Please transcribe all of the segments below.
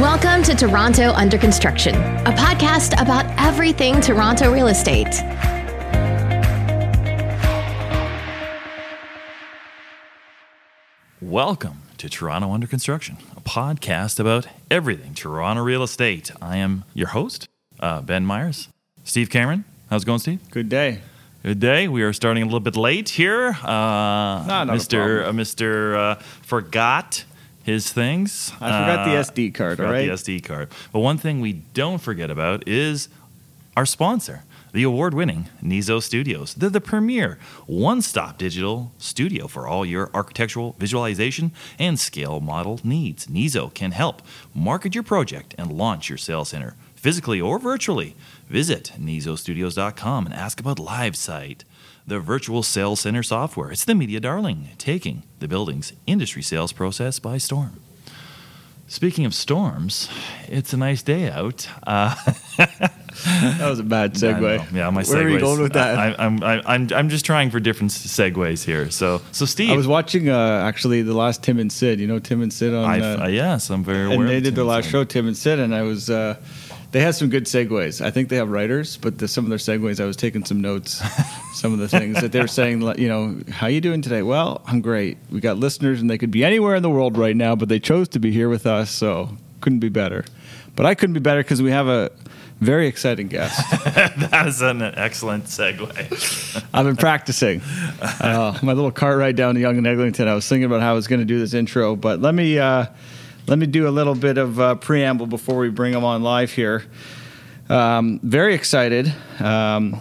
Welcome to Toronto Under Construction, a podcast about everything Toronto real estate. Welcome to Toronto Under Construction, a podcast about everything Toronto real estate. I am your host, uh, Ben Myers. Steve Cameron, how's it going, Steve? Good day. Good day. We are starting a little bit late here. Uh, not a Mr. Uh. Mr. Uh, forgot his things. I forgot the Uh, SD card, forgot all right? the SD card. But one thing we don't forget about is our sponsor, the award-winning Neezo Studios. They're the premier one-stop digital studio for all your architectural visualization and scale model needs. Neezo can help market your project and launch your sales center physically or virtually. Visit neezostudios.com and ask about LiveSite, the virtual sales center software. It's the media darling, taking the building's industry sales process by storm. Speaking of storms, it's a nice day out. Uh, That was a bad segue. Yeah, my segues. Where are you going with that? I, I'm, I, I'm, I'm just trying for different segues here. So, so Steve, I was watching uh, actually the last Tim and Sid. You know Tim and Sid on, uh, uh, yes, I'm very aware. and they did their Tim last Sid. show, Tim and Sid, and I was. Uh, they had some good segues. I think they have writers, but the, some of their segues, I was taking some notes. some of the things that they were saying, you know, how you doing today? Well, I'm great. We got listeners, and they could be anywhere in the world right now, but they chose to be here with us, so couldn't be better. But I couldn't be better because we have a very exciting guest. That is an excellent segue. I've been practicing. Uh, my little cart ride down to Yonge and Eglinton. I was thinking about how I was going to do this intro, but let me uh, let me do a little bit of uh, preamble before we bring them on live here. Um, very excited um,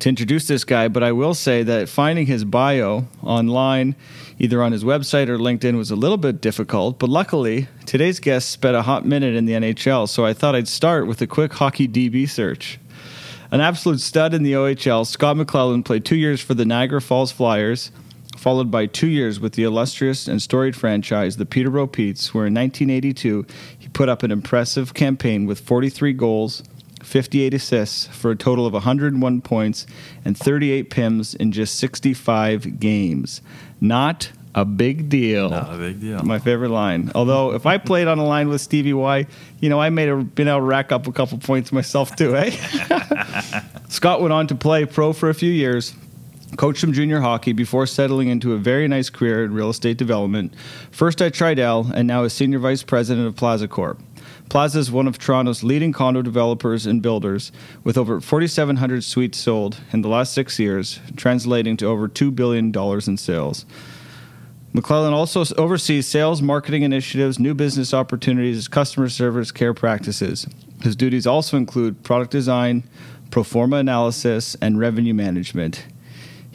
to introduce this guy, but I will say that finding his bio online, either on his website or LinkedIn, was a little bit difficult. But luckily, today's guest spent a hot minute in the NHL, so I thought I'd start with a quick hockey DB search. An absolute stud in the OHL, Scott McClellan played two years for the Niagara Falls Flyers, followed by two years with the illustrious and storied franchise, the Peterborough Petes, where in 1982 he put up an impressive campaign with 43 goals, 58 assists for a total of 101 points and 38 PIMs in just 65 games. Not a big deal. Not a big deal. My favorite line. Although, if I played on a line with Stevie Y, you know, I may have been able to rack up a couple points myself too, eh? Scott went on to play pro for a few years, coached some junior hockey before settling into a very nice career in real estate development. First at Tridel, and now as senior vice president of Plaza Corp. Plaza is one of Toronto's leading condo developers and builders, with over 4,700 suites sold in the last six years, translating to over $2 billion in sales. McClellan also oversees sales, marketing initiatives, new business opportunities, customer service, care practices. His duties also include product design, pro forma analysis, and revenue management.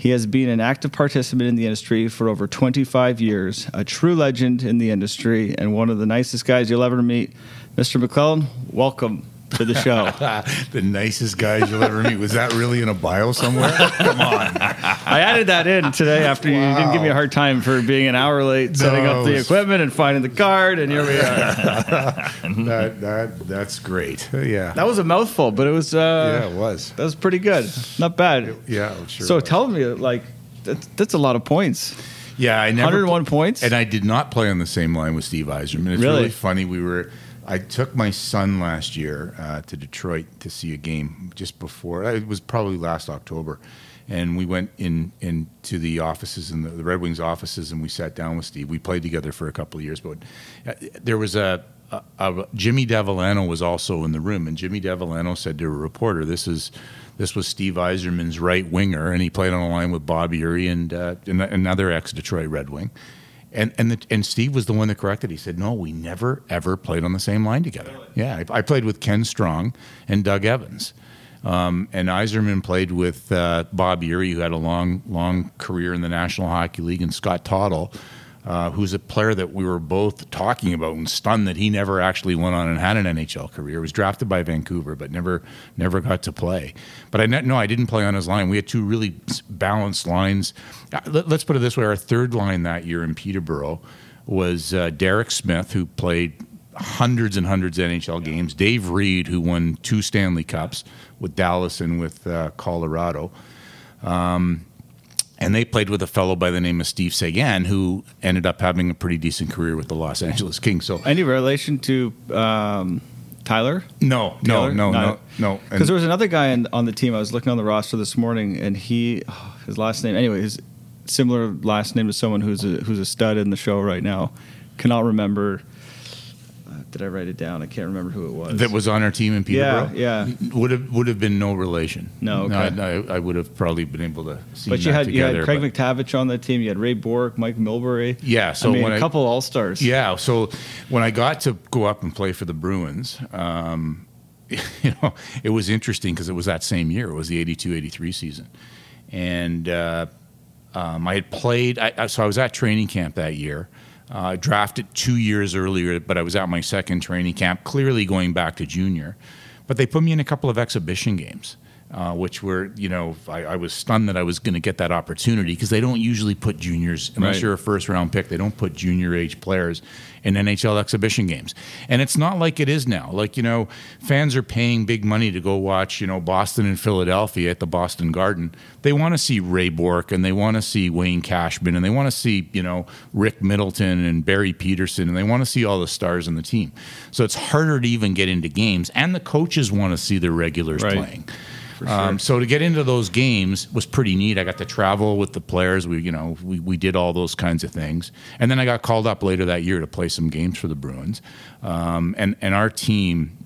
He has been an active participant in the industry for over 25 years, a true legend in the industry, and one of the nicest guys you'll ever meet. Mr. McClellan, welcome to the show. the nicest guys you'll ever meet. Was that really in a bio somewhere? Come on. I added that in today after you didn't give me a hard time for being an hour late setting No, up the equipment and finding the card, and here we are. That, that, that's great. Yeah. That was a mouthful, but it was uh, yeah, it was. that was pretty good, not bad. Yeah, it sure so was. tell me, like, that's, that's a lot of points. Yeah, I never 101 points. And I did not play on the same line with Steve Yzerman. It's Really? really, funny. We were. I took my son last year uh, to Detroit to see a game just before. It was probably last October, and we went in into the offices in the, the Red Wings offices, and we sat down with Steve. We played together for a couple of years, but uh, there was a. Jimmy Devellano was also in the room, and Jimmy Devellano said to a reporter, "This is this was Steve Yzerman's right winger, and he played on a line with Bob Errey and uh, another ex Detroit Red Wing." And and the, and Steve was the one that corrected. He said, "No, we never ever played on the same line together." Yeah, I, I played with Ken Strong and Doug Evans, um, and Yzerman played with uh, Bob Errey, who had a long long career in the National Hockey League, and Scott Toddle, uh, who's a player that we were both talking about and stunned that he never actually went on and had an NHL career. Was drafted by Vancouver, but never never got to play. But I no, I didn't play on his line. We had two really balanced lines. Uh, Let, us put it this way: our third line that year in Peterborough was uh, Derek Smith, who played hundreds and hundreds of NHL games. Dave Reid, who won two Stanley Cups with Dallas and with uh, Colorado and they played with a fellow by the name of Steve Seguin, who ended up having a pretty decent career with the Los Angeles Kings. So Any relation to um, Tyler? no, no, Taylor? no, no, Not- no. Because there was another guy in, on the team. I was looking on the roster this morning, and he, oh, his last name, anyway, his similar last name to someone who's a, who's a stud in the show right now. Cannot remember. Did I write it down? I can't remember who it was. that was on our team in Peterborough. Yeah, yeah. Would have would have been no relation. No, okay. I, I, I would have probably been able to see But you had you had Craig MacTavish on that team. You had Ray Bourque, Mike Milbury. Yeah, so I mean, when a I- couple all stars. Yeah. So when I got to go up and play for the Bruins, um, you know, it was interesting because it was that same year. It was the 82 83 season. And uh, um, I had played, I, I- so I was at training camp that year. Uh, drafted two years earlier, but I was at my second training camp, clearly going back to junior. But they put me in a couple of exhibition games. Uh, which were, you know, I, I was stunned that I was going to get that opportunity because they don't usually put juniors, unless Right. you're a first round pick, they don't put junior age players in NHL exhibition games. And it's not like it is now. Like, you know, fans are paying big money to go watch, you know, Boston and Philadelphia at the Boston Garden. They want to see Ray Bourque and they want to see Wayne Cashman and they want to see, you know, Rick Middleton and Barry Pederson and they want to see all the stars on the team. So it's harder to even get into games. And the coaches want to see their regulars Right. playing. Um, so to get into those games was pretty neat. I got to travel with the players. We, you know, we, we did all those kinds of things. And then I got called up later that year to play some games for the Bruins. Um, and and our team,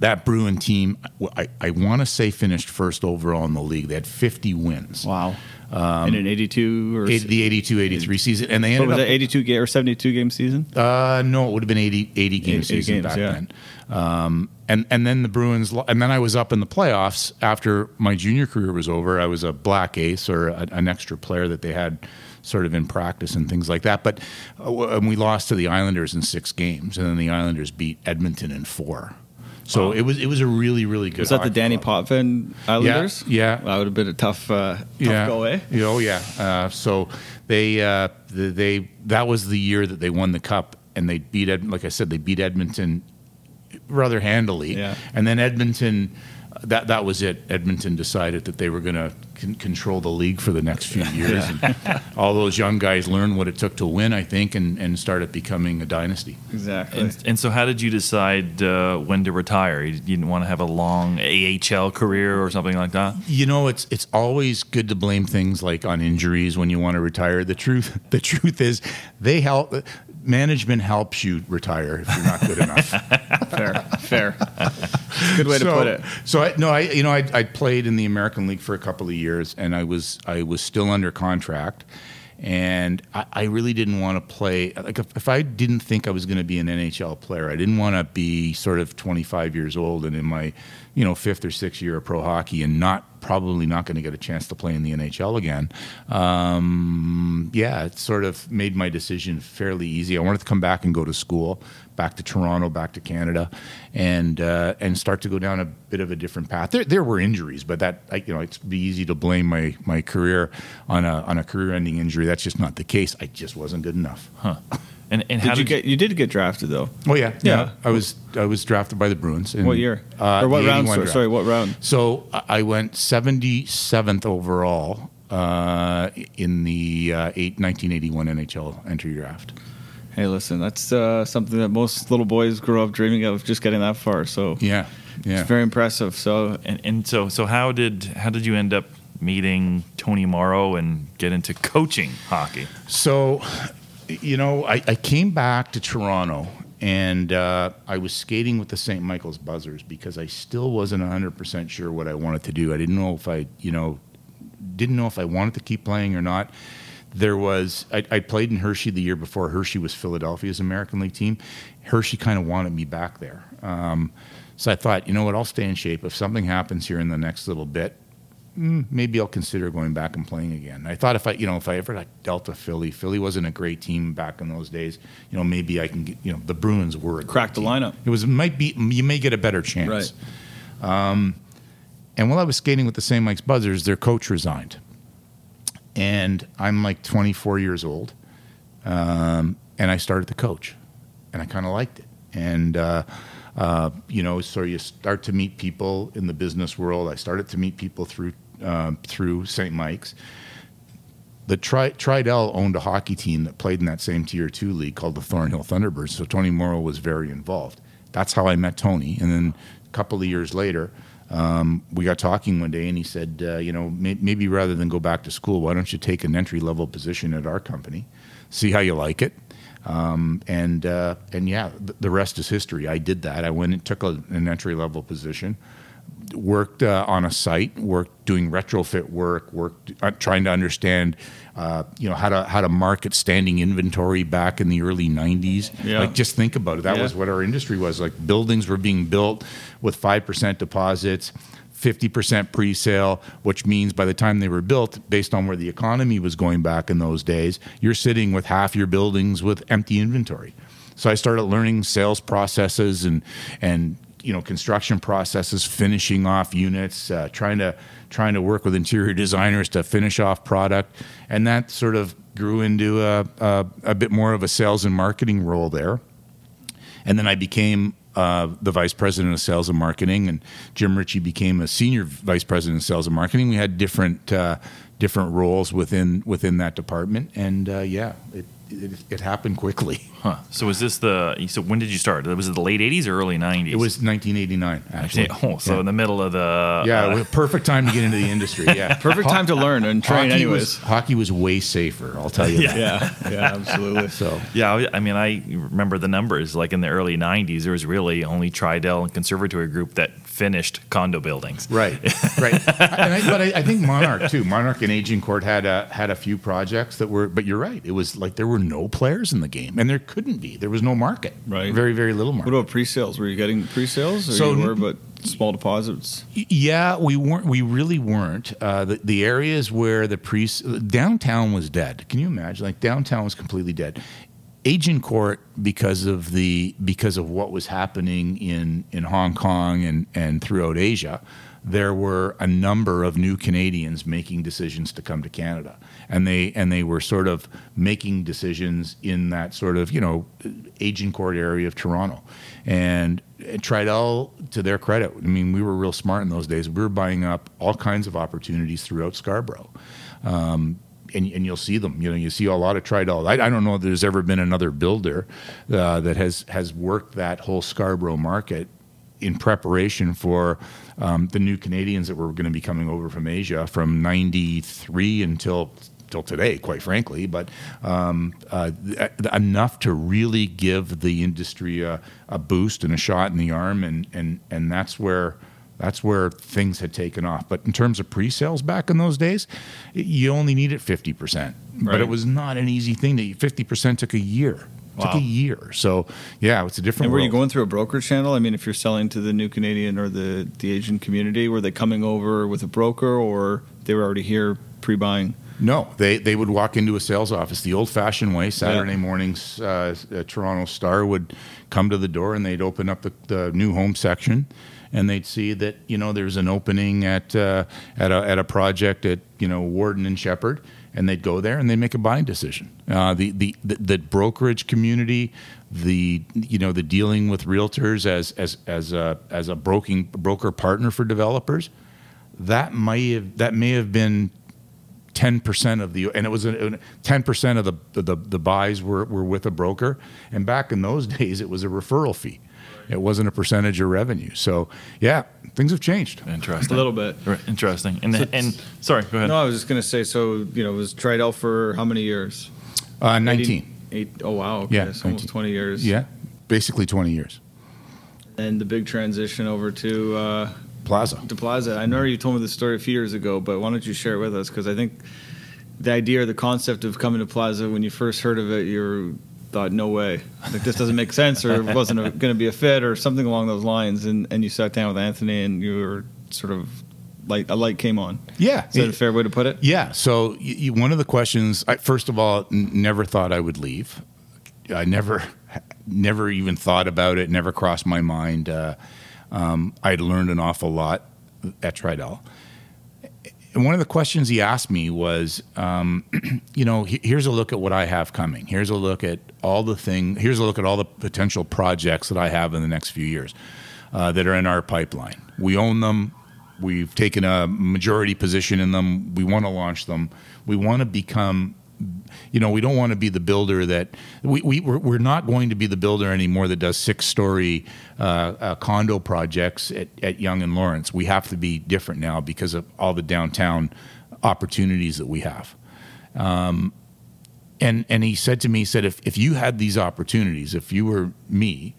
that Bruin team, I, I want to say finished first overall in the league. They had 50 wins. Wow. In an 82 or Eight- the 82-83 season, and they ended was up it, 82 game or 72 game season? Uh, no, it would have been 80, 80 game 80 season games, back yeah. then. Um, and and then the Bruins, and then I was up in the playoffs after my junior career was over. I was a black ace or a, an extra player that they had sort of in practice and things like that. But uh, and we lost to the Islanders in six games, and then the Islanders beat Edmonton in four. So Wow. it was it was a really really good. Was that the Danny club. Potvin Islanders? yeah. That would have been a tough, uh, tough yeah. go, eh? Oh yeah. Uh, so they uh, the, they that was the year that they won the cup, and they beat Ed, like I said, they beat Edmonton rather handily. Yeah. And then Edmonton, that that was it. Edmonton decided that they were going to con- control the league for the next few years, and all those young guys learned what it took to win, I think, and, and started becoming a dynasty. Exactly. And, and so, how did you decide uh, when to retire? You didn't want to have a long AHL career or something like that. You know, it's it's always good to blame things like on injuries when you want to retire. The truth the truth is they help management helps you retire if you're not good enough. fair, fair. Good way to put it. So I no, I you know I I played in the American League for a couple of years, and I was I was still under contract, and I, I really didn't want to play. Like if, if I didn't think I was going to be an NHL player, I didn't want to be sort of 25 years old and in my you know fifth or sixth year of pro hockey and not probably not going to get a chance to play in the NHL again. Um, yeah, it sort of made my decision fairly easy. I wanted to come back and go to school, back to Toronto, back to Canada, and uh, and start to go down a bit of a different path. There, there were injuries, but that I, you know it'd be easy to blame my my career on a on a career-ending injury. That's just not the case. I just wasn't good enough. Huh. And, and how Did you did get? You did get drafted though. Oh yeah, yeah. Yeah. I was I was drafted by the Bruins. In, What year? Uh, or what round? Sorry, draft. sorry, what round? So I- I went 77th overall uh, in the uh, eight, 1981 NHL entry draft. Hey, listen, that's uh, something that most little boys grow up dreaming of, just getting that far. So Yeah, yeah. it's very impressive. So and, and so so how did how did you end up meeting Tony Moro and get into coaching hockey? So, you know, I, I came back to Toronto and uh, I was skating with the St. Michael's Buzzers because I still wasn't 100% sure what I wanted to do. I didn't know if I, you know, didn't know if I wanted to keep playing or not. There was, I, I played in Hershey the year before. Hershey was Philadelphia's American League team. Hershey kind of wanted me back there. Um, so I thought, you know what, I'll stay in shape. If something happens here in the next little bit, mm, maybe I'll consider going back and playing again. I thought if I, you know, if I ever like dealt with Philly, Philly wasn't a great team back in those days. You know, maybe I can get, you know, the Bruins were a Crack the team. lineup. It was might be you may get a better chance. Right. And while I was skating with the St. Mike's Buzzers, their coach resigned, and I'm like 24 years old, um, and I started to coach, and I kind of liked it, and. Uh, uh, you know, so you start to meet people in the business world. I started to meet people through um, through St. Mike's, the Tri- Tridel owned a hockey team that played in that same tier two league called the Thornhill Thunderbirds. So Tony Moro was very involved. That's how I met Tony. And then a couple of years later, um, we got talking one day, and he said, uh, you know, may- maybe rather than go back to school, why don't you take an entry level position at our company, see how you like it. Um, and uh, and yeah, th- the rest is history. I did that. I went and took a, an entry level position, worked uh, on a site, worked doing retrofit work, worked uh, trying to understand, uh, you know, how to how to market standing inventory back in the early '90s. Yeah. Like, just think about it. That Yeah. was what our industry was. Like, buildings were being built with five percent deposits. 50% pre-sale which means by the time they were built based on where the economy was going back in those days you're sitting with half your buildings with empty inventory so I started learning sales processes and and you know construction processes, finishing off units, uh, trying to trying to work with interior designers to finish off product, and that sort of grew into a, a, a bit more of a sales and marketing role there. And then I became uh, the vice president of sales and marketing, and Jim Ritchie became a senior vice president of sales and marketing. We had different uh, different roles within within that department, and uh, yeah, it, it it happened quickly. Huh. So was this the? So when did you start? Was it the late '80s or early '90s? It was 1989, actually. Oh, so in the middle of the. Yeah, uh, it was a perfect time to get into the industry. Yeah, Perfect time to learn and train, hockey anyways. Was, hockey was way safer. I'll tell you. that. yeah, yeah, absolutely. So Yeah, I I mean, I remember the numbers. Like in the early '90s, there was really only Tridel and Conservatory Group that finished condo buildings. right, right. and I, but I, I think Monarch too. Monarch and Agincourt had a had a few projects that were. But you're right. It was like there were no players in the game, and there couldn't be. There was no market. Right. Very very little market. What about pre-sales? Were you getting pre-sales, or So- you were, but small deposits? Yeah, we weren't. We really weren't. Uh, the, the areas where the pre downtown was dead. Can you imagine? Like downtown was completely dead. Agincourt, because of the because of what was happening in in Hong Kong and and throughout Asia, there were a number of new Canadians making decisions to come to Canada, and they and they were sort of making decisions in that sort of you know Agincourt area of Toronto, and Tridel, to their credit, I mean, we were real smart in those days. We were buying up all kinds of opportunities throughout Scarborough. Um, and, and you'll see them. You know, you see a lot of Tridel. I, I don't know if there's ever been another builder uh, that has has worked that whole Scarborough market in preparation for um, the new Canadians that were going to be coming over from Asia from '93 until till today, quite frankly. But um, uh, th- enough to really give the industry a, a boost and a shot in the arm, and and and that's where that's where things had taken off. But in terms of pre-sales back in those days, y- you only needed 50%. But it was not an easy thing. That 50% took a year. Took a year. So yeah, it's a different And were you world. going through a broker channel? I mean, if you're selling to the new Canadian or the the Asian community, were they coming over with a broker, or they were already here pre-buying? No, they they would walk into a sales office the old-fashioned way. Saturday Yeah. mornings, uh, uh, Toronto Star would come to the door and they'd open up the, the new home section, and they'd see that you know there's an opening at uh, at a at a project at you know Warden and Sheppard, and they'd go there and they'd make a buying decision. Uh, the, the the brokerage community, the you know the dealing with realtors as as as a as a broking broker partner for developers, that may have that may have been ten percent of the, and it was ten percent of the, the the buys were were with a broker, and back in those days it was a referral fee, it wasn't a percentage of revenue. So yeah, things have changed. Interesting. A little bit. Right, Interesting. And and sorry, go ahead. No, I was just going to say. So you know, it was Tridel for how many years? Uh, Nineteen, Eight. oh wow. Okay, Yeah, so almost twenty years. yeah, basically twenty years. And the big transition over to uh, Plaza. to Plaza. I know you told me this story a few years ago, but why don't you share it with us? Because I think the idea or the concept of coming to Plaza, when you first heard of it, you thought, "No way, like this doesn't make sense," or it wasn't going to be a fit, or something along those lines. And and you sat down with Anthony, and you were sort of like a light came on. Yeah, Is that a fair way to put it? Yeah. So you, one of the questions, I, first of all, n- never thought I would leave. I never, never even thought about it. Never crossed my mind. Uh, um, I'd learned an awful lot at Tridel. And one of the questions he asked me was, um, you know, here's a look at what I have coming. Here's a look at all the thing. Here's a look at all the potential projects that I have in the next few years uh, that are in our pipeline. We own them we've taken a majority position in them. We want to launch them. We want to become you know, we don't want to be the builder that we, we we're, we're not going to be the builder anymore that does six story uh, uh, condo projects at, at Yonge and Lawrence. We have to be different now because of all the downtown opportunities that we have. Um, and and he said to me, he said, if if you had these opportunities, if you were me,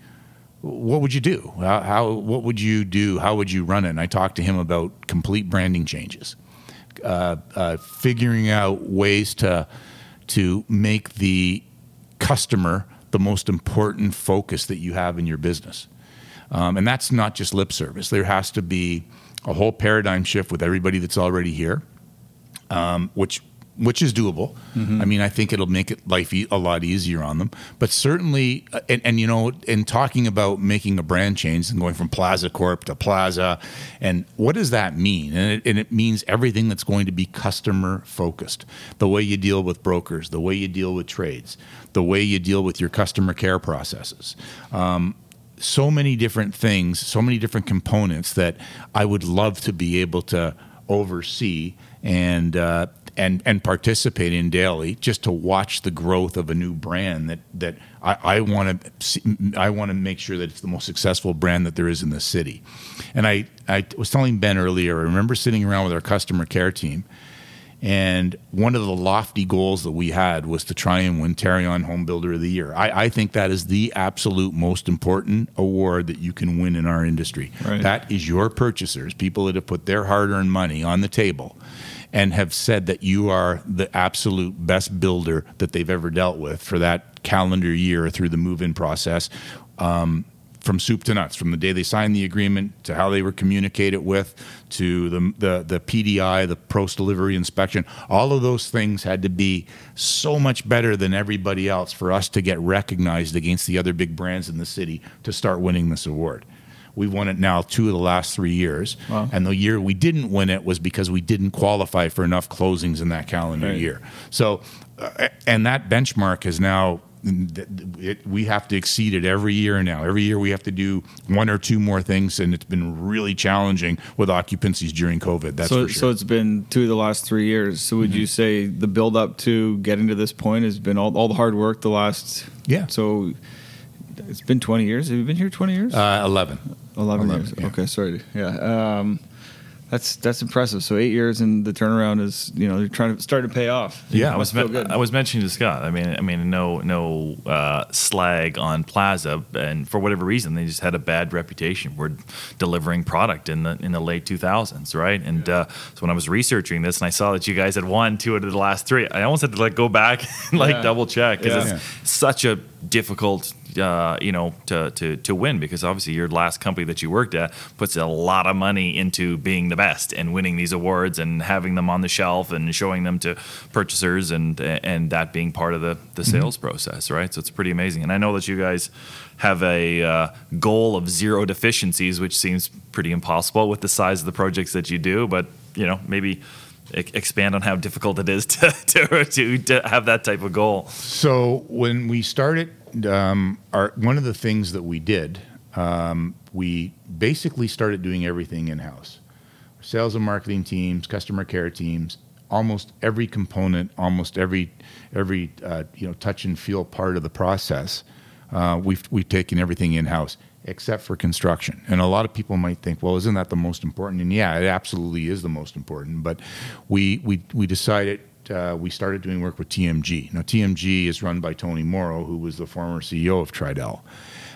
what would you do? How, how what would you do? How would you run it? And I talked to him about complete branding changes, uh, uh, figuring out ways to to make the customer the most important focus that you have in your business. Um, and that's not just lip service. There has to be a whole paradigm shift with everybody that's already here, um, which which is doable. Mm-hmm. I mean, I think it'll make it life e- a lot easier on them. But certainly, uh, and, and, you know, in talking about making a brand change and going from Plaza Corp to Plaza, and what does that mean? And it, and it means everything that's going to be customer focused. The way you deal with brokers, the way you deal with trades, the way you deal with your customer care processes. Um, so many different things, so many different components that I would love to be able to oversee and uh, and and participate in daily just to watch the growth of a new brand that that I want to I want to make sure that it's the most successful brand that there is in the city. And I I was telling Ben earlier. I remember sitting around with our customer care team, and one of the lofty goals that we had was to try and win Tarion Home Builder of the Year. I, I think that is the absolute most important award that you can win in our industry. Right. That is your purchasers, people that have put their hard-earned money on the table and have said that you are the absolute best builder that they've ever dealt with for that calendar year through the move in process. Um, from soup to nuts, from the day they signed the agreement to how they were communicated with, to the, the, the PDI, the post delivery inspection, all of those things had to be so much better than everybody else for us to get recognized against the other big brands in the city to start winning this award. We've won it now two of the last three years. Wow. And the year we didn't win it was because we didn't qualify for enough closings in that calendar right. year. So, uh, and that benchmark is now it, we have to exceed it every year now. Every year we have to do one or two more things, and it's been really challenging with occupancies during COVID. That's so. Sure. So it's been two of the last three years. So would mm-hmm. you say the build up to getting to this point has been all, all the hard work the last? Yeah. So it's been 20 years. Have you been here 20 years? Uh, 11. 11, 11 years. Yeah. Okay, sorry. Yeah. Um, that's that's impressive. So eight years and the turnaround is you know you're trying to start to pay off. Yeah, I was me- I was mentioning to Scott. I mean, I mean, no no uh, slag on Plaza, and for whatever reason, they just had a bad reputation. We're delivering product in the in the late 2000s, right? And yeah. uh, so when I was researching this and I saw that you guys had won two out of the last three, I almost had to like go back and like double check because it's such a difficult uh, you know, to, to, to win because obviously your last company that you worked at puts a lot of money into being the best and winning these awards and having them on the shelf and showing them to purchasers and and that being part of the, the mm-hmm. sales mm-hmm. process, right? So it's pretty amazing. And I know that you guys have a uh, goal of zero deficiencies, which seems pretty impossible with the size of the projects that you do, but you know, maybe expand on how difficult it is to, to, to, to have that type of goal. So when we started um, our one of the things that we did, um, we basically started doing everything in house. Sales and marketing teams, customer care teams, almost every component, almost every every uh, you know touch and feel part of the process. Uh, we've we've taken everything in house except for construction. And a lot of people might think, well, isn't that the most important? And yeah, it absolutely is the most important. But we we we decided uh, we started doing work with TMG. Now, TMG is run by Tony Moro, who was the former CEO of Tridel.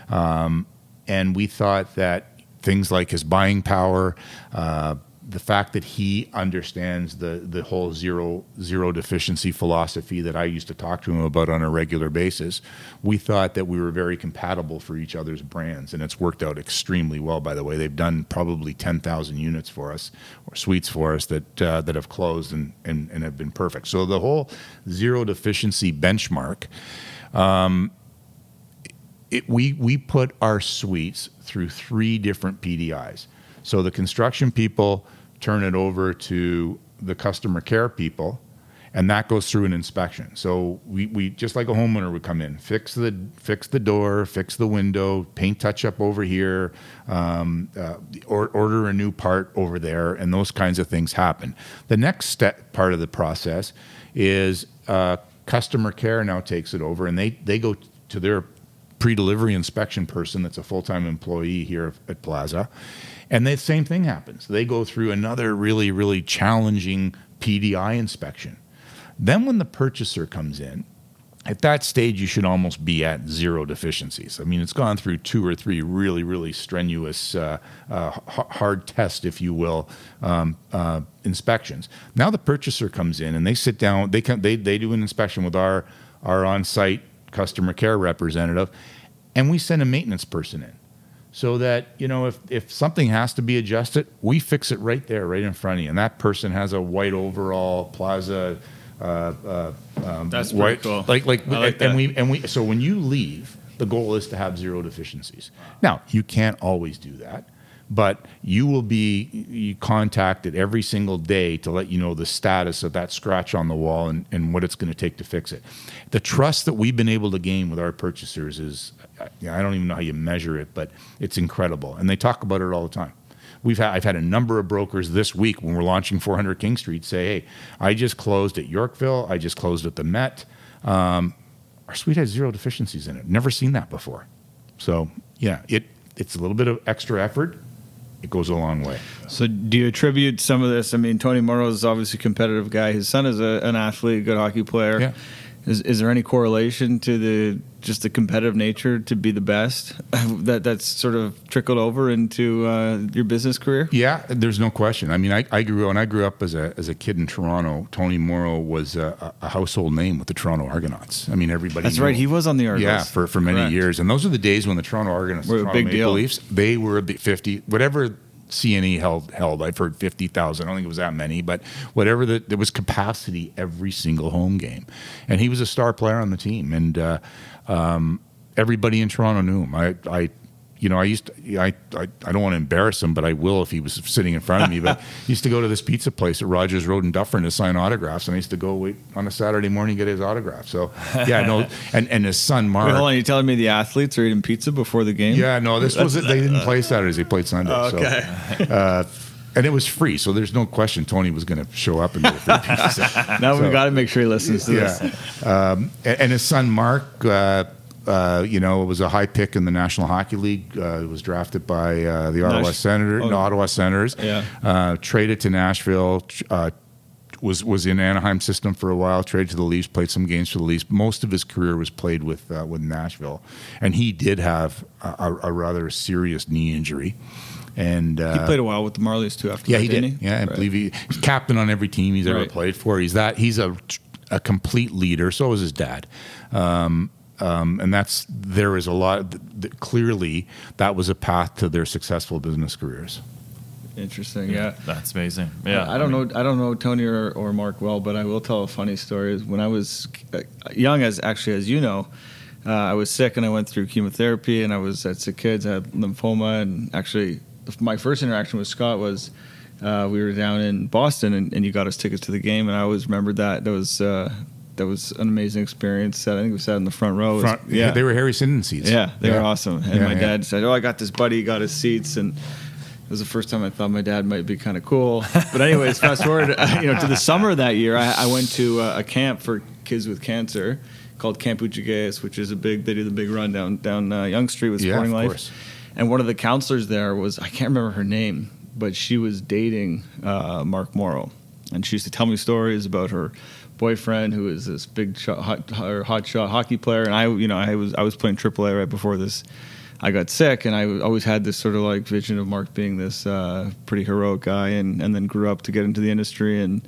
Um, and we thought that things like his buying power, uh, the fact that he understands the the whole zero zero deficiency philosophy that I used to talk to him about on a regular basis, we thought that we were very compatible for each other's brands, and it's worked out extremely well. By the way, they've done probably ten thousand units for us or suites for us that uh, that have closed and, and and have been perfect. So the whole zero deficiency benchmark. Um, it, we we put our suites through three different PDIs. So the construction people turn it over to the customer care people, and that goes through an inspection. So we, we just like a homeowner would come in, fix the fix the door, fix the window, paint touch up over here, um, uh, or, order a new part over there, and those kinds of things happen. The next step part of the process is uh, customer care now takes it over, and they they go to their pre-delivery inspection person that's a full-time employee here at Plaza. And the same thing happens. They go through another really, really challenging PDI inspection. Then when the purchaser comes in, at that stage, you should almost be at zero deficiencies. I mean, it's gone through two or three really, really strenuous, uh, uh, hard test, if you will, um, uh, inspections. Now the purchaser comes in and they sit down. They come, they they do an inspection with our our on-site customer care representative, and we send a maintenance person in so that you know if, if something has to be adjusted we fix it right there right in front of you. And that person has a white overall plaza uh, uh, um, that's white, cool. like like, like and we and we so when you leave the goal is to have zero deficiencies. Now you can't always do that but you will be contacted every single day to let you know the status of that scratch on the wall and, and what it's going to take to fix it. The trust that we've been able to gain with our purchasers is, I don't even know how you measure it, but it's incredible. And they talk about it all the time. We've had, I've had a number of brokers this week when we're launching 400 King Street say, hey, I just closed at Yorkville, I just closed at the Met. Um, our suite has zero deficiencies in it. Never seen that before. So, yeah, it, it's a little bit of extra effort it goes a long way. So, do you attribute some of this? I mean, Tony Moro is obviously a competitive guy. His son is a, an athlete, a good hockey player. Yeah. Is, is there any correlation to the just the competitive nature to be the best that that's sort of trickled over into uh, your business career? Yeah, there's no question. I mean, I, I grew when I grew up as a as a kid in Toronto. Tony Moro was a, a household name with the Toronto Argonauts. I mean, everybody. That's knew, right. He was on the Argos. Yeah, for, for many Correct. years, and those are the days when the Toronto Argonauts, were a big Maple deal. Leafs, they were bit fifty whatever CNE held held. I've heard fifty thousand. I don't think it was that many, but whatever. The, there was capacity every single home game, and he was a star player on the team, and uh, um, everybody in Toronto knew him. I, I you know, I used to, I, I, I don't want to embarrass him, but I will if he was sitting in front of me. But he used to go to this pizza place at Rogers Road in Dufferin to sign autographs, and I used to go wait on a Saturday morning to get his autograph. So yeah, no, and, and his son Mark. Wait, hold on, you telling me the athletes are eating pizza before the game? Yeah, no, this was They didn't play Saturdays; they played Sundays. okay. So, uh, and it was free, so there's no question Tony was going to show up and get a free pizza. now so, we've got to make sure he listens to yeah. this. Um, and, and, his son Mark. Uh, uh, you know, it was a high pick in the National Hockey League. Uh, was drafted by uh, the Ottawa Nash- Senators. Oh. No, Ottawa Senators. Yeah. Uh, traded to Nashville. Uh, was was in Anaheim system for a while. Traded to the Leafs. Played some games for the Leafs. Most of his career was played with uh, with Nashville, and he did have a, a rather serious knee injury. And he played a while with the Marlies too. After yeah, that, he did. He? Yeah, I right. believe he, he's captain on every team he's ever right. played for. He's that. He's a a complete leader. So is his dad. Um, um, and that's there is a lot. Th- th- clearly, that was a path to their successful business careers. Interesting, yeah. That's amazing. Yeah, I don't I mean, know I don't know Tony or, or Mark well, but I will tell a funny story. When I was uh, young, as actually as you know, uh, I was sick and I went through chemotherapy and I was at Sick Kids, I had lymphoma, and actually my first interaction with Scott was uh, we were down in Boston and, and, you got us tickets to the game, and I always remembered that. That was uh, that was an amazing experience. I think we sat in the front row. Front, was, yeah. they were Harry Sinden seats. Yeah, they yeah. were awesome. And yeah, my dad said, "Oh, I got this buddy. He got his seats." And it was the first time I thought my dad might be kind of cool. But anyways, fast forward, uh, you know, to the summer of that year, I, I went to uh, a camp for kids with cancer called Camp Oochigeas, which is a big. They do the big run down down uh, Yonge Street with Sporting Life. Course. And one of the counselors there was I can't remember her name, but she was dating uh, Mark Moro, and she used to tell me stories about her boyfriend who is this big hot, hot shot hockey player, and I, you know, I was I was playing AAA right before this. I got sick, and I always had this sort of like vision of Mark being this uh, pretty heroic guy, and, and then grew up to get into the industry and.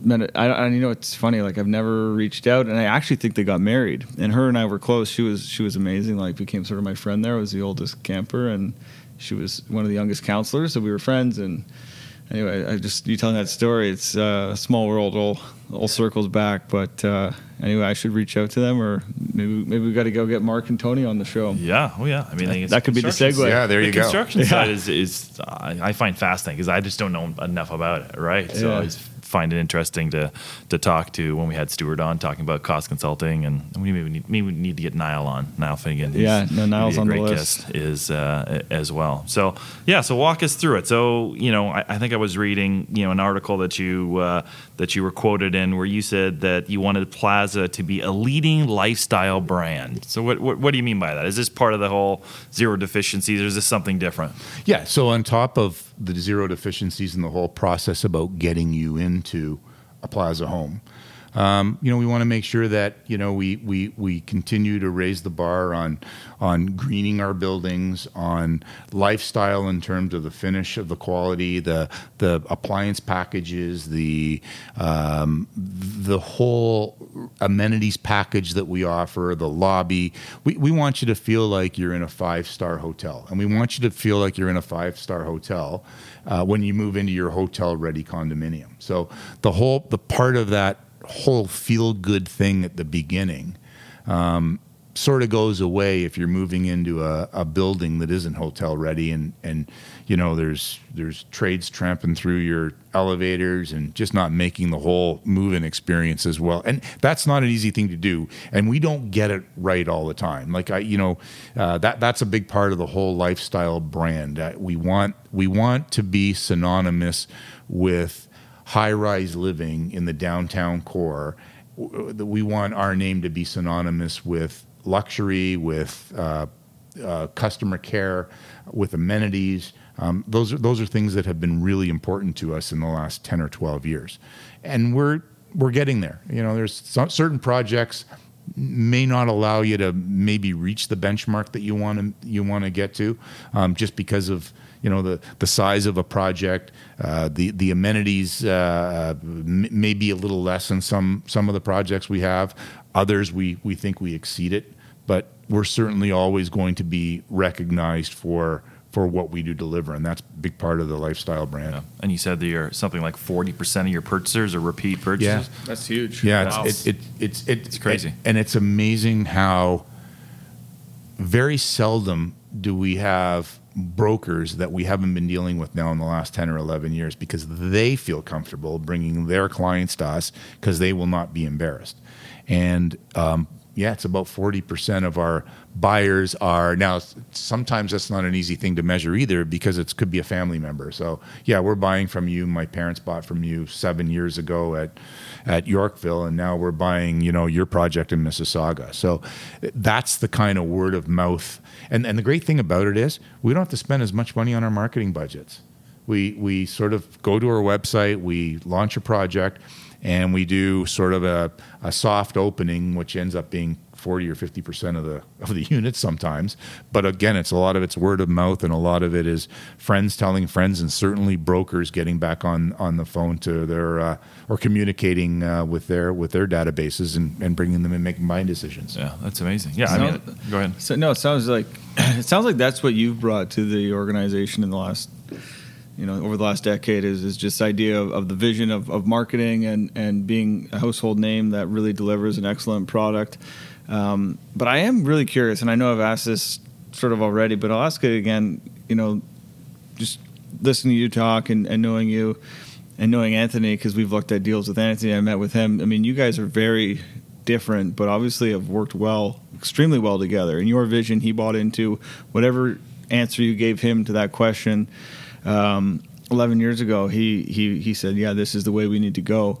Met it, I, I, you know, it's funny. Like I've never reached out, and I actually think they got married. And her and I were close. She was she was amazing. Like became sort of my friend. There I was the oldest camper, and she was one of the youngest counselors. So we were friends, and anyway, I just you telling that story. It's uh, small world, all all circles back. But uh, anyway, I should reach out to them, or maybe maybe we got to go get Mark and Tony on the show. Yeah, oh yeah. I mean, that, that could be the segue. Yeah, there the you go. Construction side is is uh, I find fascinating because I just don't know enough about it. Right, so yeah. it's find it interesting to to talk to when we had Stuart on talking about cost consulting, and we maybe need, maybe we need to get Niall on Niall Finnegan. who's- Yeah, no, Niall's on the list. guest is uh, as well. So yeah, so walk us through it. So you know, I, I think I was reading you know an article that you uh, that you were quoted in where you said that you wanted Plaza to be a leading lifestyle brand. So what what, what do you mean by that? Is this part of the whole zero deficiencies, or is this something different? Yeah. So on top of the zero deficiencies and the whole process about getting you into a Plaza home, um, you know, we want to make sure that you know we we we continue to raise the bar on on greening our buildings, on lifestyle in terms of the finish of the quality, the the appliance packages, the um, the whole amenities package that we offer, the lobby. We we want you to feel like you're in a five star hotel, and we want you to feel like you're in a five star hotel uh, when you move into your hotel ready condominium. So the whole the part of that whole feel good thing at the beginning um, sort of goes away if you're moving into a, a building that isn't hotel ready and and you know there's there's trades tramping through your elevators and just not making the whole move-in experience as well. And that's not an easy thing to do. And we don't get it right all the time. Like i you know uh, that that's a big part of the whole lifestyle brand. Uh, we want we want to be synonymous with high-rise living in the downtown core we want our name to be synonymous with luxury, with uh, uh, customer care, with amenities. Um, those are those are things that have been really important to us in the last ten or twelve years, and we're we're getting there. You know, there's some, certain projects may not allow you to maybe reach the benchmark that you want to you want to get to, um, just because of you know the the size of a project, uh, the the amenities uh, m- may be a little less than some some of the projects we have. Others we we think we exceed it, but we're certainly always going to be recognized for for what we do deliver, and that's a big part of the lifestyle brand. Yeah. And you said that you're something like forty percent of your purchasers are repeat purchases. Yeah, That's huge. Yeah, Wow. it's, it, it, it's it's It's crazy. and it's amazing how very seldom do we have brokers that we haven't been dealing with now in the last 10 or 11 years because they feel comfortable bringing their clients to us because they will not be embarrassed. And um, yeah it's about 40% of our buyers are now sometimes that's not an easy thing to measure either because it could be a family member. So yeah we're buying from you. My parents bought from you seven years ago at at yorkville and now we're buying you know your project in mississauga. So that's the kind of word of mouth and and the great thing about it is we don't have to spend as much money on our marketing budgets. We we sort of go to our website we launch a project and we do sort of a, a soft opening which ends up being 40 or 50 percent of the of the units sometimes but again it's a lot of it's word of mouth and a lot of it is friends telling friends and certainly brokers getting back on on the phone to their uh, or communicating uh, with their with their databases and, and bringing them and making buying decisions Yeah, that's amazing. Yeah, I So- mean, go ahead. So no, it sounds like it sounds like that's what you've brought to the organization in the last, you know, over the last decade is is just idea of, of the vision of, of marketing and and being a household name that really delivers an excellent product. Um, but I am really curious, and I know I've asked this sort of already, but I'll ask it again. You know, just listening to you talk and, and knowing you and knowing Anthony because we've looked at deals with Anthony. I met with him. I mean, you guys are very different, but obviously have worked well, extremely well together. And your vision, he bought into whatever answer you gave him to that question. Um, Eleven years ago, he he he said, "Yeah, this is the way we need to go."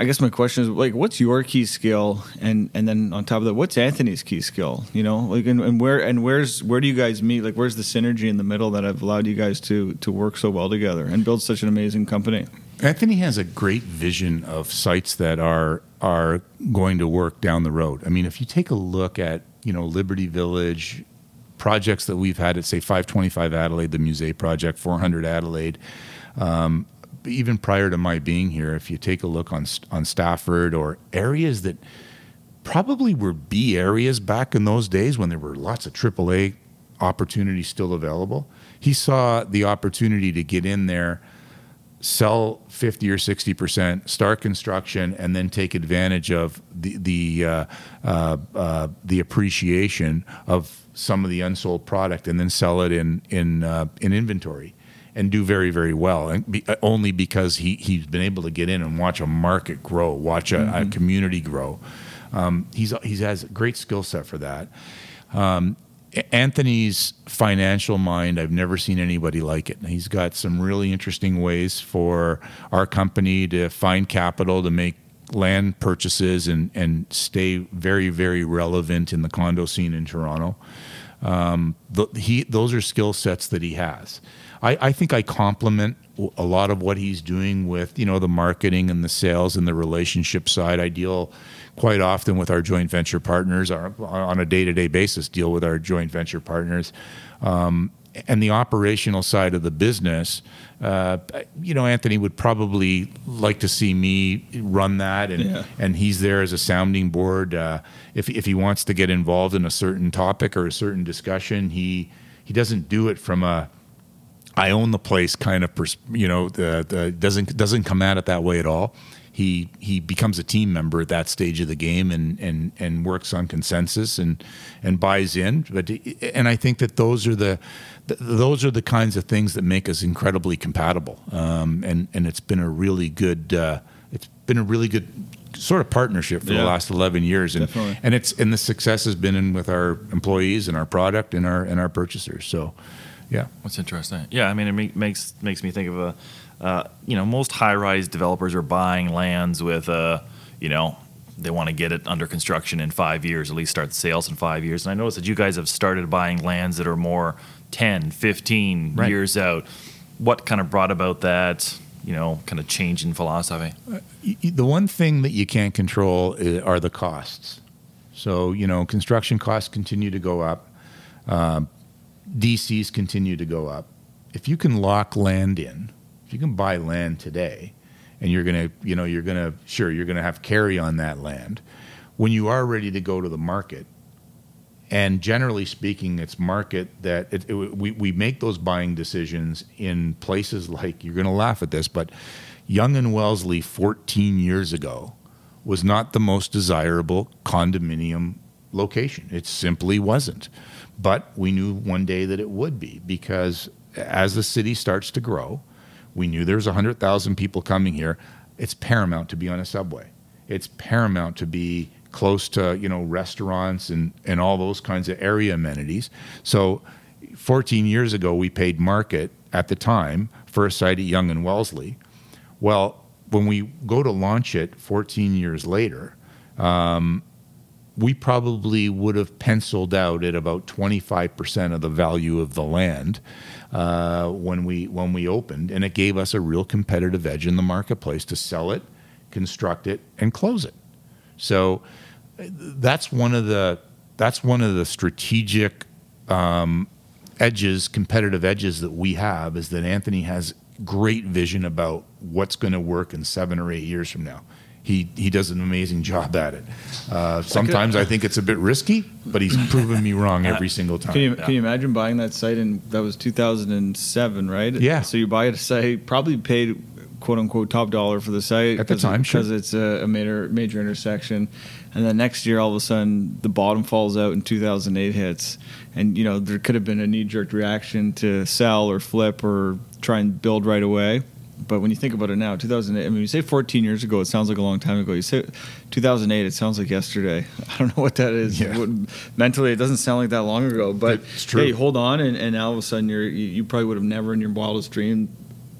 I guess my question is like, what's your key skill, and and then on top of that, what's Anthony's key skill? You know, like, and, and where and where's where do you guys meet? Like, where's the synergy in the middle that have allowed you guys to to work so well together and build such an amazing company? Anthony has a great vision of sites that are are going to work down the road. I mean, if you take a look at you know Liberty Village projects that we've had at say 525 Adelaide, the Musée project, 400 Adelaide. Um, even prior to my being here, if you take a look on on Stafford or areas that probably were B areas back in those days when there were lots of AAA opportunities still available, he saw the opportunity to get in there sell 50 or 60%, start construction, and then take advantage of the, the, uh, uh, uh, the appreciation of some of the unsold product and then sell it in, in, uh, in inventory. And do very very well, and be, uh, only because he he's been able to get in and watch a market grow, watch a, a community grow. Um, he's he has a great skill set for that. Um, Anthony's financial mind, I've never seen anybody like it. He's got some really interesting ways for our company to find capital to make land purchases and, and stay very, very relevant in the condo scene in Toronto. Um, the, he, those are skill sets that he has. I, I think I complement a lot of what he's doing with you know the marketing and the sales and the relationship side. I deal quite often with our joint venture partners our, on a day-to-day basis. Deal with our joint venture partners. Um, and the operational side of the business, uh, you know, Anthony would probably like to see me run that, and Yeah. and he's there as a sounding board. Uh, if if he wants to get involved in a certain topic or a certain discussion, he he doesn't do it from a I own the place kind of pers- you know the, the doesn't doesn't come at it that way at all. He he becomes a team member at that stage of the game and and and works on consensus and and buys in. But and I think that those are the those are the kinds of things that make us incredibly compatible. Um, and and it's been a really good uh, it's been a really good sort of partnership for Yeah. the last 11 years and Definitely. and it's and the success has been in with our employees and our product and our and our purchasers so yeah What's interesting? Yeah, I mean, it make, makes makes me think of a, uh, you know, most high-rise developers are buying lands with, uh, you know, they want to get it under construction in five years, at least start the sales in five years. And I noticed that you guys have started buying lands that are more 10, 15 Right. years out. What kind of brought about that, you know, kind of change in philosophy? y- the one thing that you can't control i- are the costs. So you know, construction costs continue to go up. Um, DCs continue to go up. If you can lock land in, if you can buy land today, and you're gonna, you know, you're gonna, sure, you're gonna have carry on that land. When you are ready to go to the market, and generally speaking, it's market that it, it, we, we make those buying decisions in places like you're to laugh at this, but Yonge and Wellesley 14 years ago was not the most desirable condominium location. It simply wasn't. But we knew one day that it would be because as the city starts to grow, we knew there's 100,000 people coming here. It's paramount to be on a subway. It's paramount to be close to, you know, restaurants and, and all those kinds of area amenities. So 14 years ago, we paid market at the time for a site at Yonge and Wellesley. Well, when we go to launch it 14 years later, um, we probably would have penciled out at about 25% of the value of the land uh, when we when we opened, and it gave us a real competitive edge in the marketplace to sell it, construct it, and close it. So that's one of the that's one of the strategic um, edges, competitive edges that we have is that Anthony has great vision about what's going to work in seven or eight years from now. He he does an amazing job at it. Uh, sometimes I think it's a bit risky, but he's proven me wrong every single time. Can you can you imagine buying that site in that was 2007, right? Yeah. So you buy a site, probably paid quote unquote top dollar for the site At the time, sure. because it's a, a major major intersection, and then next year all of a sudden the bottom falls out and 2008 hits, and you know there could have been a knee jerk reaction to sell or flip or try and build right away. But when you think about it now, 2008, I mean, you say 14 years ago, it sounds like a long time ago. You say 2008, it sounds like yesterday. I don't know what that is. Yeah. What- mentally, it doesn't sound like that long ago. But hey, hold on, and, and now all of a sudden, you're, you, you probably would have never in your wildest dream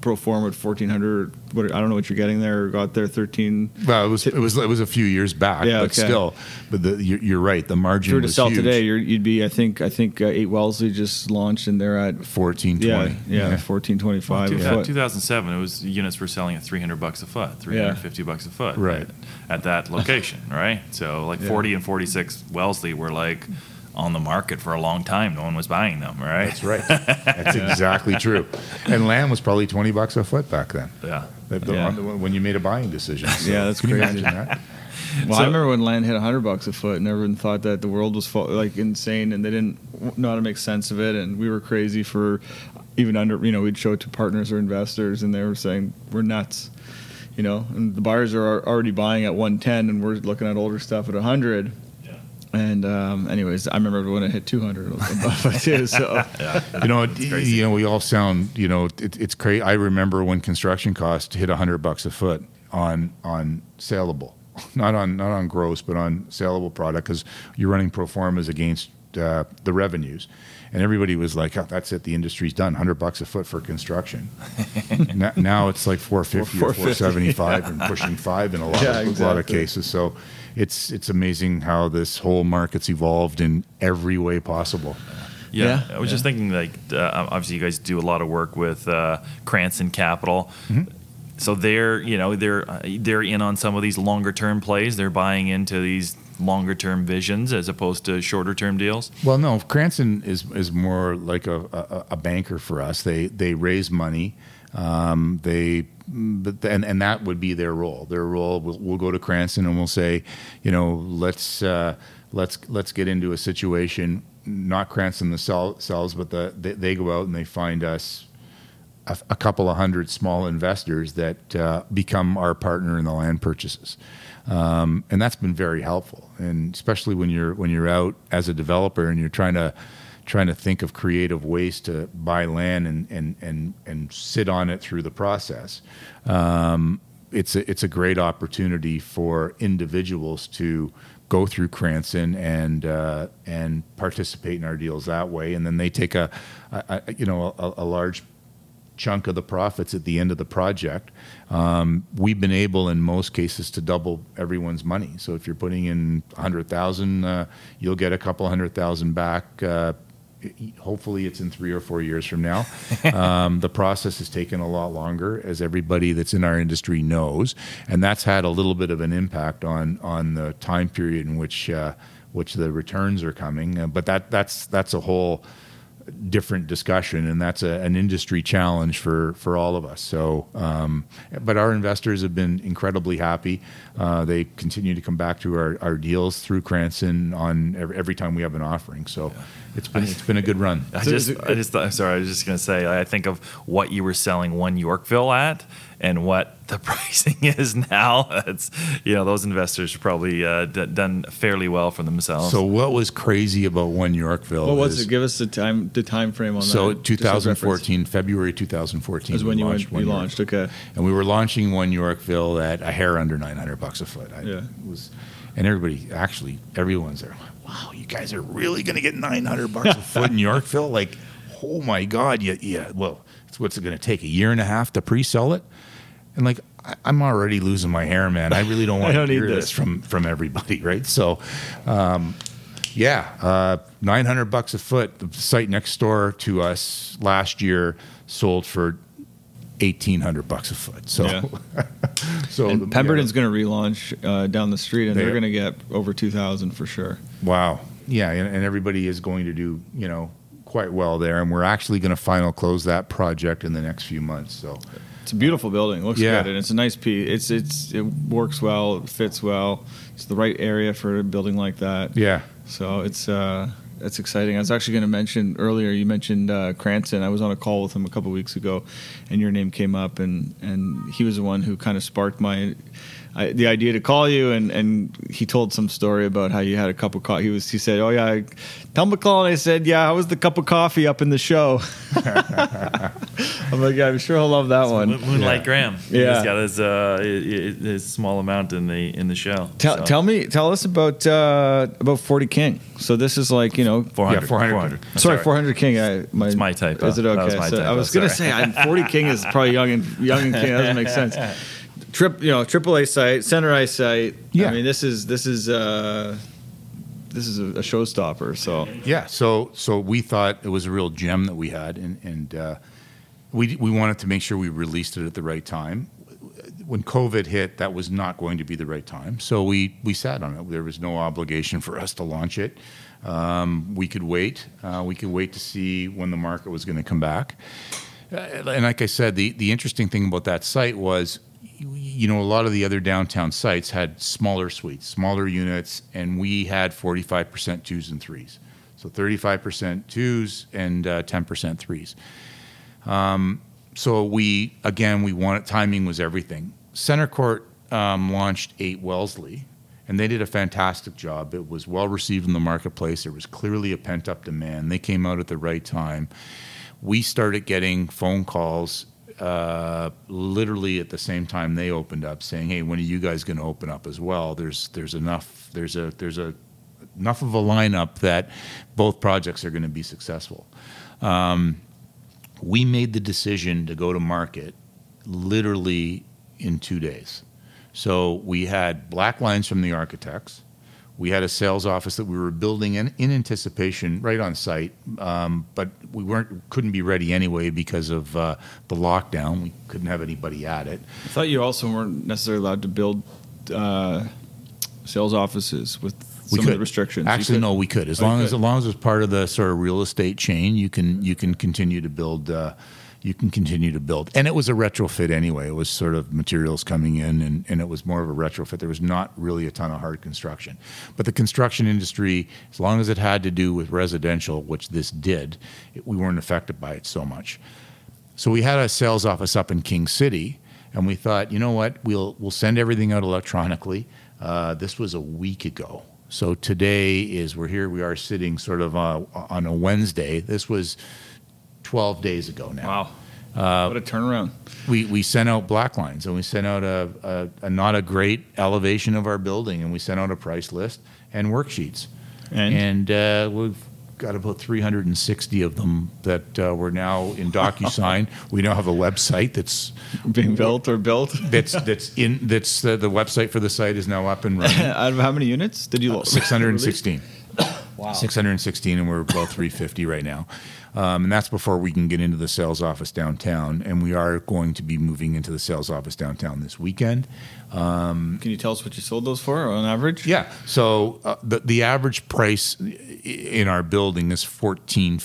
pro forma at 1400. What I don't know what you're getting there. Or got there 13. Well, it was it was it was a few years back, Yeah, but okay. still, but the, you're, you're right. The margin If you were to sell huge. today, you're, you'd be. I think. I think uh, eight Wellesley just launched, and they're at fourteen twenty. yeah, 20. yeah, 1425 Two- a uh, foot. 2007, it was units were selling at 300 bucks a foot, 350 bucks a foot, Right. At, at that location, right? So like Yeah. 40 and 46 Wellesley were like on the market for a long time. No one was buying them, right? That's right. That's exactly true. And land was probably 20 bucks a foot back then. Yeah. The- the- Yeah. on the- when you made a buying decision. So, Yeah, that's can you crazy. imagine that? Well, So- I remember when land hit 100 bucks a foot, and everyone thought that the world was fo- like insane, and they didn't know how to make sense of it, and we were crazy for even under, you know, we'd show it to partners or investors, and they were saying we're nuts, you know, and the buyers are already buying at 110, and we're looking at older stuff at 100. And um, anyways, I remember when it hit 200 it was above it too. So you know, it- you know, we all sound, you know, it, it's crazy. I remember when construction costs hit hundred bucks a foot on on saleable, not on not on gross, but on saleable product because you're running pro formas against uh, the revenues, and everybody was like, oh, "That's it, the industry's done. Hundred bucks a foot for construction." now, now it's like four fifty or four 450. seventy five and pushing five in a lot Yeah, of a lot of cases. So. It's it's amazing how this whole market's evolved in every way possible. Yeah, Yeah, I was just thinking like uh, obviously you guys do a lot of work with uh, Cranston Capital. Mm-hmm. So they're you know they're uh, they're in on some of these longer term plays. They're buying into these longer term visions as opposed to shorter term deals. Well, no, Cranston is is more like a, a, a banker for us. They they raise money. Um, they but and and that would be their role. Their role. We'll, we'll go to Cranston and we'll say, you know, let's uh, let's let's get into a situation. Not Cranston themselves, but the they, they go out and they find us a, a couple of hundred small investors that uh, become our partner in the land purchases, um, and that's been very helpful. And especially when you're when you're out as a developer and you're trying to trying to think of creative ways to buy land and and and and sit on it through the process. Um, it's a, it's a great opportunity for individuals to go through Cranston and uh, and participate in our deals that way, and then they take a, a, a you know a, a large chunk of the profits at the end of the project. Um, we've been able, in most cases, to double everyone's money. So if you're putting in a hundred thousand, uh, you'll get a couple hundred thousand back. Uh, hopefully, it's in three or four years from now. um, the process has taken a lot longer, as everybody that's in our industry knows, and that's had a little bit of an impact on on the time period in which uh, which the returns are coming. Uh, but that that's that's a whole different discussion, and that's a, an industry challenge for for all of us. So, um, but our investors have been incredibly happy. Uh, they continue to come back to our, our deals through Cranston on every, every time we have an offering. So, it's been it's been a good run. I just, I just, thought, sorry, I was just gonna say, I think of what you were selling one Yorkville at, and what the pricing is now. It's, you know, those investors probably uh, d- done fairly well for themselves. So, what was crazy about One Yorkville? what was is- it? Give us the time the time frame on So, that. So 2014, February 2014 is when we you launched went, One you York- launched. Okay. and we were launching one Yorkville at a hair under 900 bucks a foot. I, Yeah. it was, and everybody, actually, everyone's there. Wow, you guys are really going to get 900 bucks a foot in Yorkville? Like, oh my God, yeah, yeah. Well, it's what's it going to take? A year and a half to pre-sell it? And like, I, I'm already losing my hair, man. I really don't want don't to hear this. this from from everybody, right? So, um, yeah, uh, 900 bucks a foot. The site next door to us last year sold for 1800 bucks a foot. So, Yeah. so And the- Pemberton's going to relaunch uh, down the street, and They- they're going to get over two thousand for sure. Wow. Yeah, and, and everybody is going to do, you know, quite well there. And we're actually going to final close that project in the next few months. So, It's a beautiful building. It Looks Yeah. good, and it's a nice piece. It's it's it works well. It fits well. It's the right area for a building like that. yeah. So it's uh, it's exciting. I was actually going to mention earlier. You mentioned uh, Cranston. I was on a call with him a couple weeks ago, and your name came up, and and he was the one who kind of sparked my. I, the idea to call you and, and he told some story about how you had a cup of coffee. He was he said, "Oh yeah, I, tell McCall." And I said, "Yeah, how was the cup of coffee up in the show?" I'm like, yeah, I'm sure he'll love that one. Moonlight Yeah. Graham. Yeah. He's got his, uh, i- i- his small amount in the in the show. Tell, So, tell me, tell us about uh, about 40 King. So this is like you know, 400. Yeah, 400. 400. sorry, 400 King. I, my, It's my typo. Is it That okay? was my So I typo, was gonna sorry. say I'm 40 King is probably Yonge and Yonge and King. That doesn't make sense. Trip, you know, AAA site, center ice site. Yeah. I mean, this is this is uh, this is a, a showstopper. So Yeah, so so we thought it was a real gem that we had, and and uh, we we wanted to make sure we released it at the right time. When COVID hit, that was not going to be the right time, so we we sat on it. There was no obligation for us to launch it. Um, we could wait. Uh, we could wait to see when the market was going to come back. Uh, and like I said, the the interesting thing about that site was you know, a lot of the other downtown sites had smaller suites, smaller units, and we had 45% twos and threes. So 35% twos and uh, 10% threes. Um, so we, again, we wanted, timing was everything. CentreCourt um, launched 8 Wellesley, and they did a fantastic job. It was well received in the marketplace. There was clearly a pent up demand. They came out at the right time. We started getting phone calls uh, literally at the same time they opened up, saying, "Hey, when are you guys going to open up as well?" There's there's enough there's a there's a enough of a lineup that both projects are going to be successful. Um, we made the decision to go to market literally in two days. So we had black lines from the architects. We had a sales office that we were building in, in anticipation right on site, um, but we weren't couldn't be ready anyway because of uh, the lockdown. We couldn't have anybody at it. I thought you also weren't necessarily allowed to build uh, sales offices with some of the restrictions. Actually, no, we could. As Oh, long as as long as it's part of the sort of real estate chain, you can you can continue to build. Uh, you can continue to build, and it was a retrofit anyway. It was sort of materials coming in, and, and it was more of a retrofit. There was not really a ton of hard construction, but the construction industry, as long as it had to do with residential, which this did, it, we weren't affected by it so much. So we had a sales office up in King City, and we thought, you know what, we'll we'll send everything out electronically. Uh, this was a week ago, so today is we're here. We are sitting sort of uh, on a Wednesday. This was twelve days ago now. Wow. Uh, what a turnaround. We we sent out black lines, and we sent out a, a, a not a great elevation of our building, and we sent out a price list and worksheets, And? uh, we've got about 360 of them that uh, we're now in DocuSign. we now have a website that's Being built or built? that's that's in that's uh, the website for the site is now up and running. Out of how many units did you? 616. Wow. 616, and we're about 350 right now. Um, and that's before we can get into the sales office downtown. And we are going to be moving into the sales office downtown this weekend. Can you tell us what you sold those for on average? Yeah. So uh, the the average price in our building is 14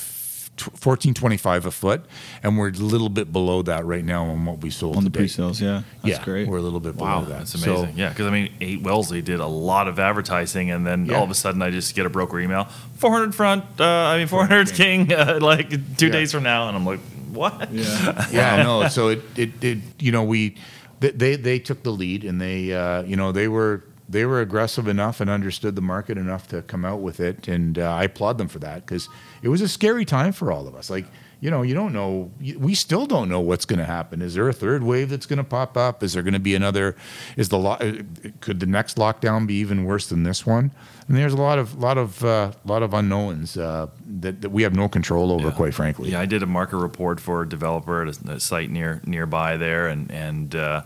1425 a foot, and we're a little bit below that right now on what we sold On the pre-sales, yeah. That's yeah, great. We're a little bit below Wow, that. that's So- amazing. yeah, because I mean, Eight Wellesley did a lot of advertising, and then Yeah. all of a sudden, I just get a broker email: 400 front. Uh, I mean, 400 king. Uh, like two Yeah. days from now, and I'm like, what? Yeah. yeah, no. So it, it, it, you know, we, they, they, they took the lead, and they, uh, you know, they were, they were aggressive enough and understood the market enough to come out with it, and uh, I applaud them for that because it was a scary time for all of us. Like, you know, you don't know. We still don't know what's going to happen. Is there a third wave that's going to pop up? Is there going to be another? Is the lo- uh, could the next lockdown be even worse than this one? And there's a lot of, lot of, uh, lot of unknowns uh, that, that we have no control over, Yeah. quite frankly. Yeah, I did a market report for a developer at a, a site near nearby there, and and uh,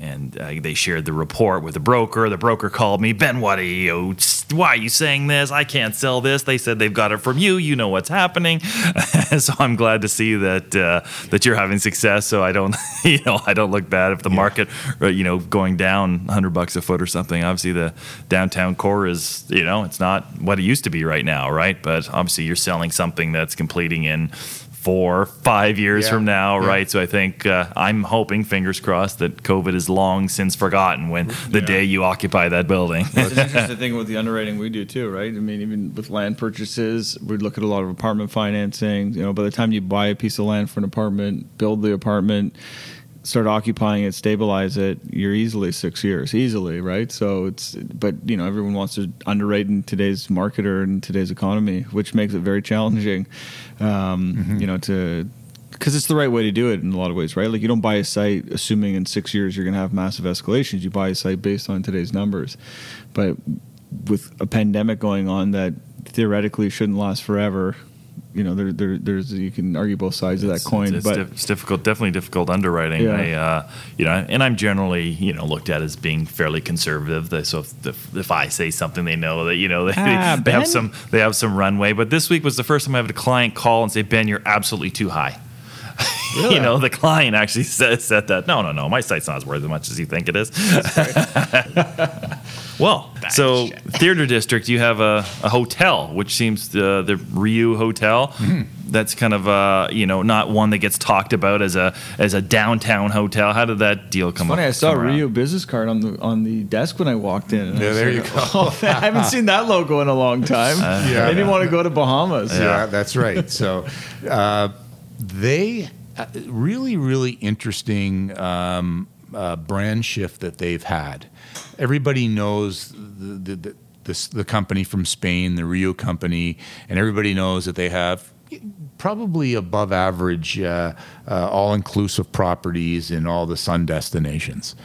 and uh, they shared the report with the broker. The broker called me, Ben, what are you? Why are you saying this? I can't sell this. They said they've got it from you. You know what's happening. so I'm glad to see that uh, that you're having success. So I don't, you know, I don't look bad if the market, uh, you know, going down 100 bucks a foot or something. Obviously, the downtown core is, you know, it's not what it used to be right now, right? But obviously, you're selling something that's completing in four, five years Yeah, from now, yeah. right? So I think uh, I'm hoping, fingers crossed, that COVID is long since forgotten when the Yeah. day you occupy that building. It's an interesting thing with the underwriting we do too, right? I mean, even with land purchases, we look at a lot of apartment financing. You know, by the time you buy a piece of land for an apartment, build the apartment, start occupying it, stabilize it, you're easily six years, easily, right? So it's, but you know, everyone wants to underwrite in today's market or in today's economy, which makes it very challenging. Um, You know, to because it's the right way to do it in a lot of ways, right? Like you don't buy a site assuming in six years you're going to have massive escalations. You buy a site based on today's numbers, but with a pandemic going on that theoretically shouldn't last forever, you know, there, there there's you can argue both sides of that coin, it's, it's but it's difficult, definitely difficult underwriting. Yeah. I, uh, you know, and I'm generally, you know, looked at as being fairly conservative. So if, if, if I say something, they know that you know they, Ah, they have some they have some runway. But this week was the first time I had a client call and say, Ben, you're absolutely too high. Really? you know, the client actually said, said that. No, no, no, my site's not as worth as much as you think it is. well, so theater district, you have a, a hotel, which seems uh, the Riu Hotel. Mm-hmm. That's kind of uh, you know not one that gets talked about as a as a downtown hotel. How did that deal come funny. up? I saw a come? Riu business card on the on the desk when I walked in. I Yeah, there like, you go. Oh, I haven't seen that logo in a long time. Yeah. didn't want to go to Bahamas. Yeah, that's right. So uh, they uh, really, really interesting um, uh, brand shift that they've had. Everybody knows the, the, the, the, company from Spain, the Riu company, and everybody knows that they have probably above average uh, uh, all inclusive properties in all the sun destinations.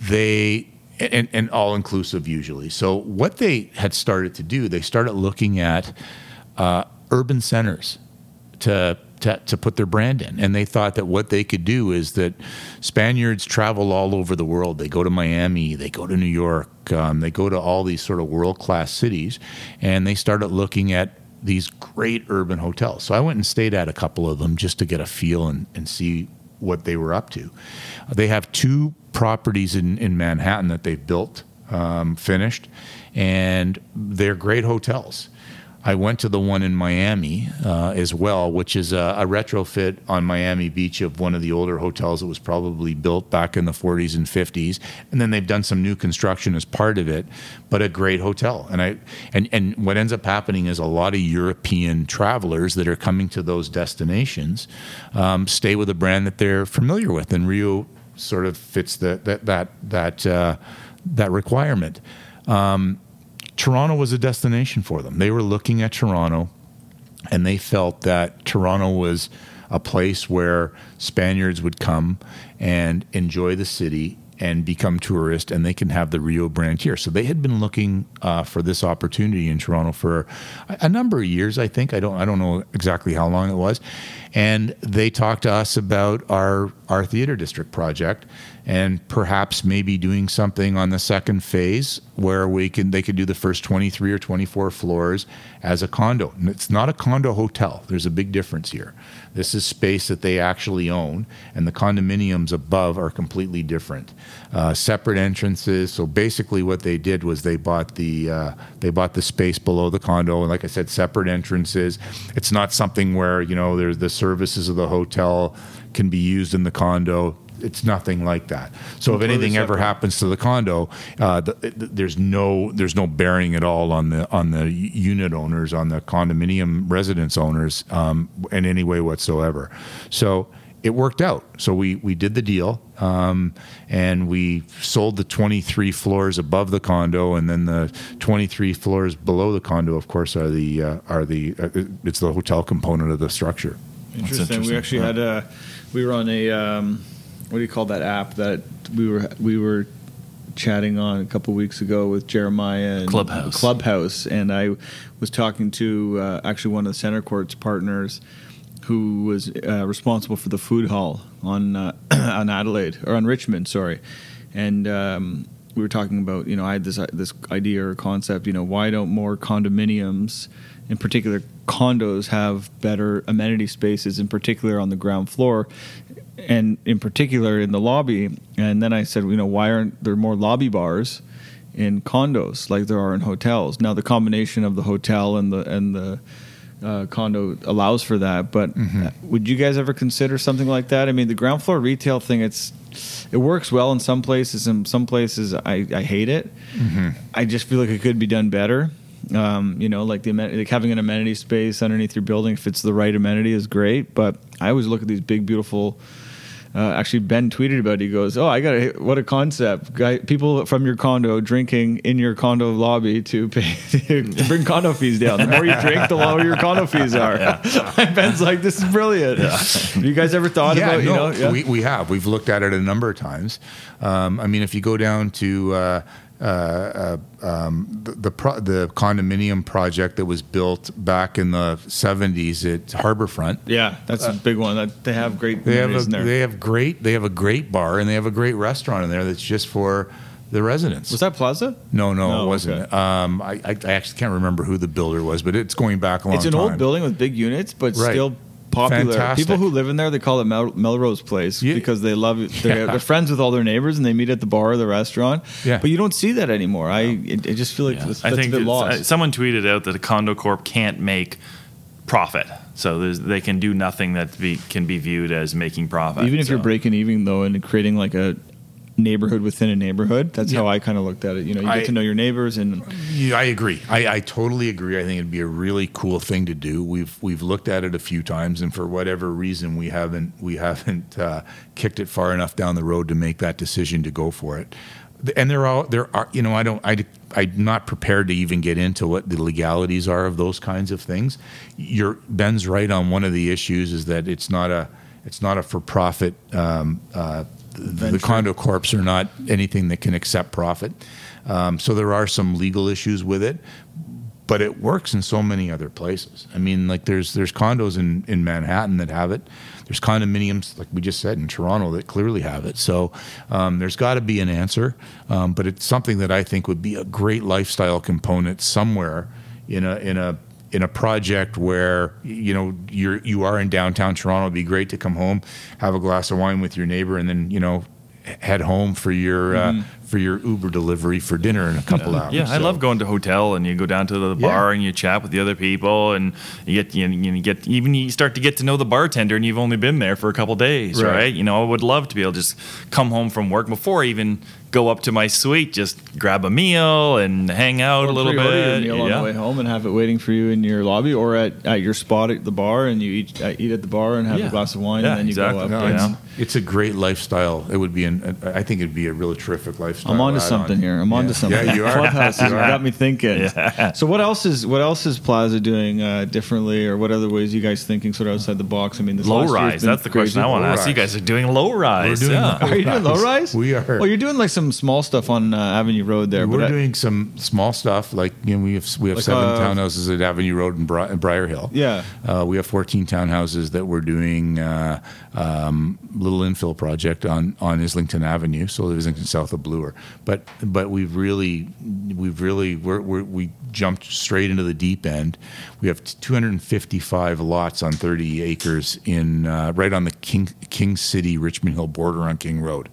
They and, and all inclusive usually. So what they had started to do, they started looking at uh, urban centers to, to to put their brand in, and they thought that what they could do is that Spaniards travel all over the world. They go to Miami, they go to New York, um, they go to all these sort of world class cities, and they started looking at these great urban hotels. So I went and stayed at a couple of them just to get a feel and, and see what they were up to. They have two properties in, in Manhattan that they've built, um, finished, and they're great hotels. I went to the one in Miami uh, as well, which is a, a, retrofit on Miami Beach of one of the older hotels that was probably built back in the 40s and 50s. And then they've done some new construction as part of it, but a great hotel. And I and and what ends up happening is a lot of European travelers that are coming to those destinations um, stay with a brand that they're familiar with, and Riu sort of fits the, that that that uh, that requirement. Um, Toronto was a destination for them. They were looking at Toronto and they felt that Toronto was a place where Spaniards would come and enjoy the city and become tourists, and they can have the Riu brand here. So they had been looking uh, for this opportunity in Toronto for a, a, number of years. I think I don't I don't know exactly how long it was, and they talked to us about our our theater district project and perhaps maybe doing something on the second phase where we can they could do the first 23 or 24 floors as a condo. And it's not a condo hotel. There's a big difference here. This is space that they actually own, and the condominiums above are completely different. Uh, separate entrances. So basically, what they did was they bought the uh, they bought the space below the condo, and like I said, separate entrances. It's not something where you know there's the services of the hotel can be used in the condo it's nothing like that. So if anything separate. ever happens to the condo, uh, the, the, there's no there's no bearing at all on the on the unit owners, on the condominium residence owners, um, in any way whatsoever. So it worked out. So we we did the deal, um, and we sold the 23 floors above the condo, and then the 23 floors below the condo, of course, are the uh, are the uh, it's the hotel component of the structure. Interesting. interesting. We actually had a we were on a. Um, what do you call that app that we were we were chatting on a couple weeks ago with Jeremiah and Clubhouse. Clubhouse, and I was talking to uh, actually one of the CentreCourt's partners who was uh, responsible for the food hall on uh, on Adelaide or on Richmond, sorry, and. Um, we were talking about, you know, I had this this idea or concept, you know, why don't more condominiums, in particular condos, have better amenity spaces, in particular on the ground floor, and in particular in the lobby. And then I said, you know, why aren't there more lobby bars in condos like there are in hotels? Now the combination of the hotel and the and the uh, condo allows for that. But mm-hmm. would you guys ever consider something like that? I mean, the ground floor retail thing, it's it works well in some places. In some places, I, I hate it. Mm-hmm. I just feel like it could be done better. Um, you know, like the like having an amenity space underneath your building, if it's the right amenity, is great. But I always look at these big, beautiful uh, actually, Ben tweeted about it. He goes, "Oh, I got a what a concept! Guy, people from your condo drinking in your condo lobby to pay to bring condo fees down. The more you drink, the lower your condo fees are." Yeah. Ben's like, "This is brilliant." Yeah. Have you guys ever thought yeah, about? No, you know, yeah? we we have. We've looked at it a number of times. Um, I mean, if you go down to uh, uh, uh, um, the the, pro- the, condominium project that was built back in the 70s at Harborfront. Yeah, that's uh, a big one. That they have great. They have a, they have great they have a great bar and they have a great restaurant in there that's just for the residents. Was that Plaza? No, no, no it wasn't. Okay. Um, I, I, actually can't remember who the builder was, but it's going back a long It's an time. old building with big units, but right. still popular. Fantastic. People who live in there, they call it Mel- Melrose Place yeah. because they love it. They're, yeah. they're, friends with all their neighbors and they meet at the bar or the restaurant. Yeah. But you don't see that anymore. I, I just feel like yeah. that's, that's I think a bit uh, lost. someone tweeted out that a condo corp can't make profit. So they can do nothing that be, can be viewed as making profit. Even if so. you're breaking even though and creating like a neighborhood within a neighborhood. That's Yeah. how I kind of looked at it. You know, you I- get to know your neighbors and Yeah, I agree. I, I totally agree. I think it'd be a really cool thing to do. We've we've looked at it a few times, and for whatever reason, we haven't we haven't uh, kicked it far enough down the road to make that decision to go for it. And there are there are you know I don't I I'm not prepared to even get into what the legalities are of those kinds of things. You're Ben's right on one of the issues is that it's not a it's not a for profit. Um, uh, the condo corps are not anything that can accept profit. Um, so there are some legal issues with it, but it works in so many other places. I mean, like there's there's condos in, in Manhattan that have it. There's condominiums, like we just said, in Toronto that clearly have it. So um, there's got to be an answer, um, but it's something that I think would be a great lifestyle component somewhere in a in a in a project where you know you're you are in downtown Toronto. It'd be great to come home, have a glass of wine with your neighbor, and then you know head home for your uh, for your Uber delivery for dinner in a couple hours. Yeah, I love going to hotel and you go down to the Yeah. bar and you chat with the other people and you get you, you get even you start to get to know the bartender and you've only been there for a couple days, Right. right. You know, I would love to be able to just come home from work before I even go up to my suite, just grab a meal and hang out a little pre-order your bit. meal on yeah. the way home and have it waiting for you in your lobby or at, at your spot at the bar, and you eat uh, eat at the bar and have Yeah. a glass of wine, Yeah, and then you exactly. go up. No, Yeah. it's, it's a great lifestyle. It would be an. I think it'd be a really terrific lifestyle. I'm onto add-on. something here. I'm onto Yeah. something. Yeah, you are. Clubhouse You are. got me thinking. So what else is what else is Plaza doing uh, differently, or what other ways you guys thinking sort of outside the box? I mean, this Low last year's rise. been That's the question I crazy. want to ask. You guys are doing low rise. doing yeah. low Are you doing low rise? We are. Oh, you're doing like some small stuff on uh, Avenue Road there. We're but I- doing some small stuff like you know we have we have Like, seven uh, townhouses at Avenue Road in, Bri- Briar Hill. Yeah. uh, we have 14 townhouses that we're doing uh, um, little infill project on on Islington Avenue, so Islington south of Bloor. But but we've really we've really we're, we're, we jumped straight into the deep end. We have 255 lots on 30 acres in uh, right on the King King City Richmond Hill border on King Road.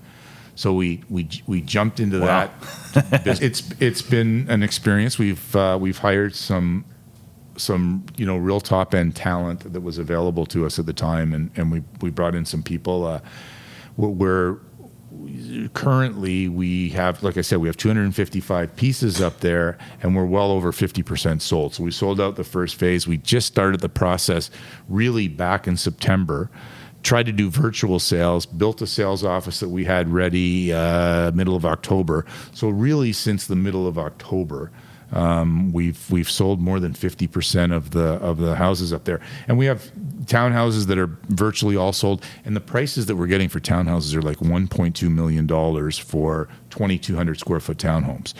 So we we we jumped into Wow. that. it's it's been an experience. We've uh, we've hired some some you know real top end talent that was available to us at the time, and, and we we brought in some people. Uh, we're currently we have like I said we have 255 pieces up there, and we're well over 50 percent sold. So we sold out the first phase. We just started the process really back in September. Tried to do virtual sales, built a sales office that we had ready uh, middle of October. So really, since the middle of October, um, we've we've sold more than fifty percent of the of the houses up there, and we have townhouses that are virtually all sold. And the prices that we're getting for townhouses are like one point two million dollars for twenty two hundred square foot townhomes,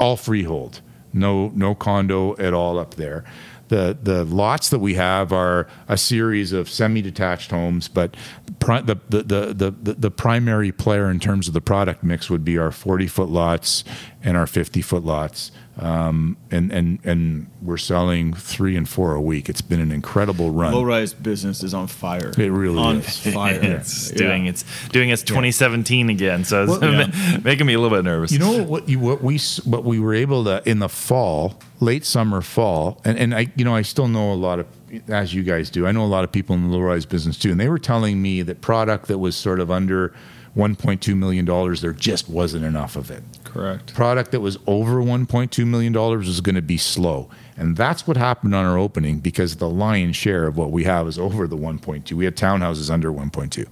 all freehold, no no condo at all up there. The, the lots that we have are a series of semi-detached homes, but pri- the, the, the, the, the primary player in terms of the product mix would be our 40-foot lots and our 50-foot lots. Um, and, and, and we're selling three and four a week. It's been an incredible run. low rise business is on fire. It really is. on is. fire. it's Yeah. doing its doing its 2017 again, so it's Well, yeah. making me a little bit nervous. You know what you what we what we were able to in the fall, late summer, fall, and and I you know I still know a lot of as you guys do. I know a lot of people in the low rise business too, and they were telling me that product that was sort of under 1.2 million dollars, there just wasn't enough of it. Correct. Product that was over 1.2 million dollars was going to be slow, and that's what happened on our opening because the lion's share of what we have is over the 1.2. We had townhouses under 1.2,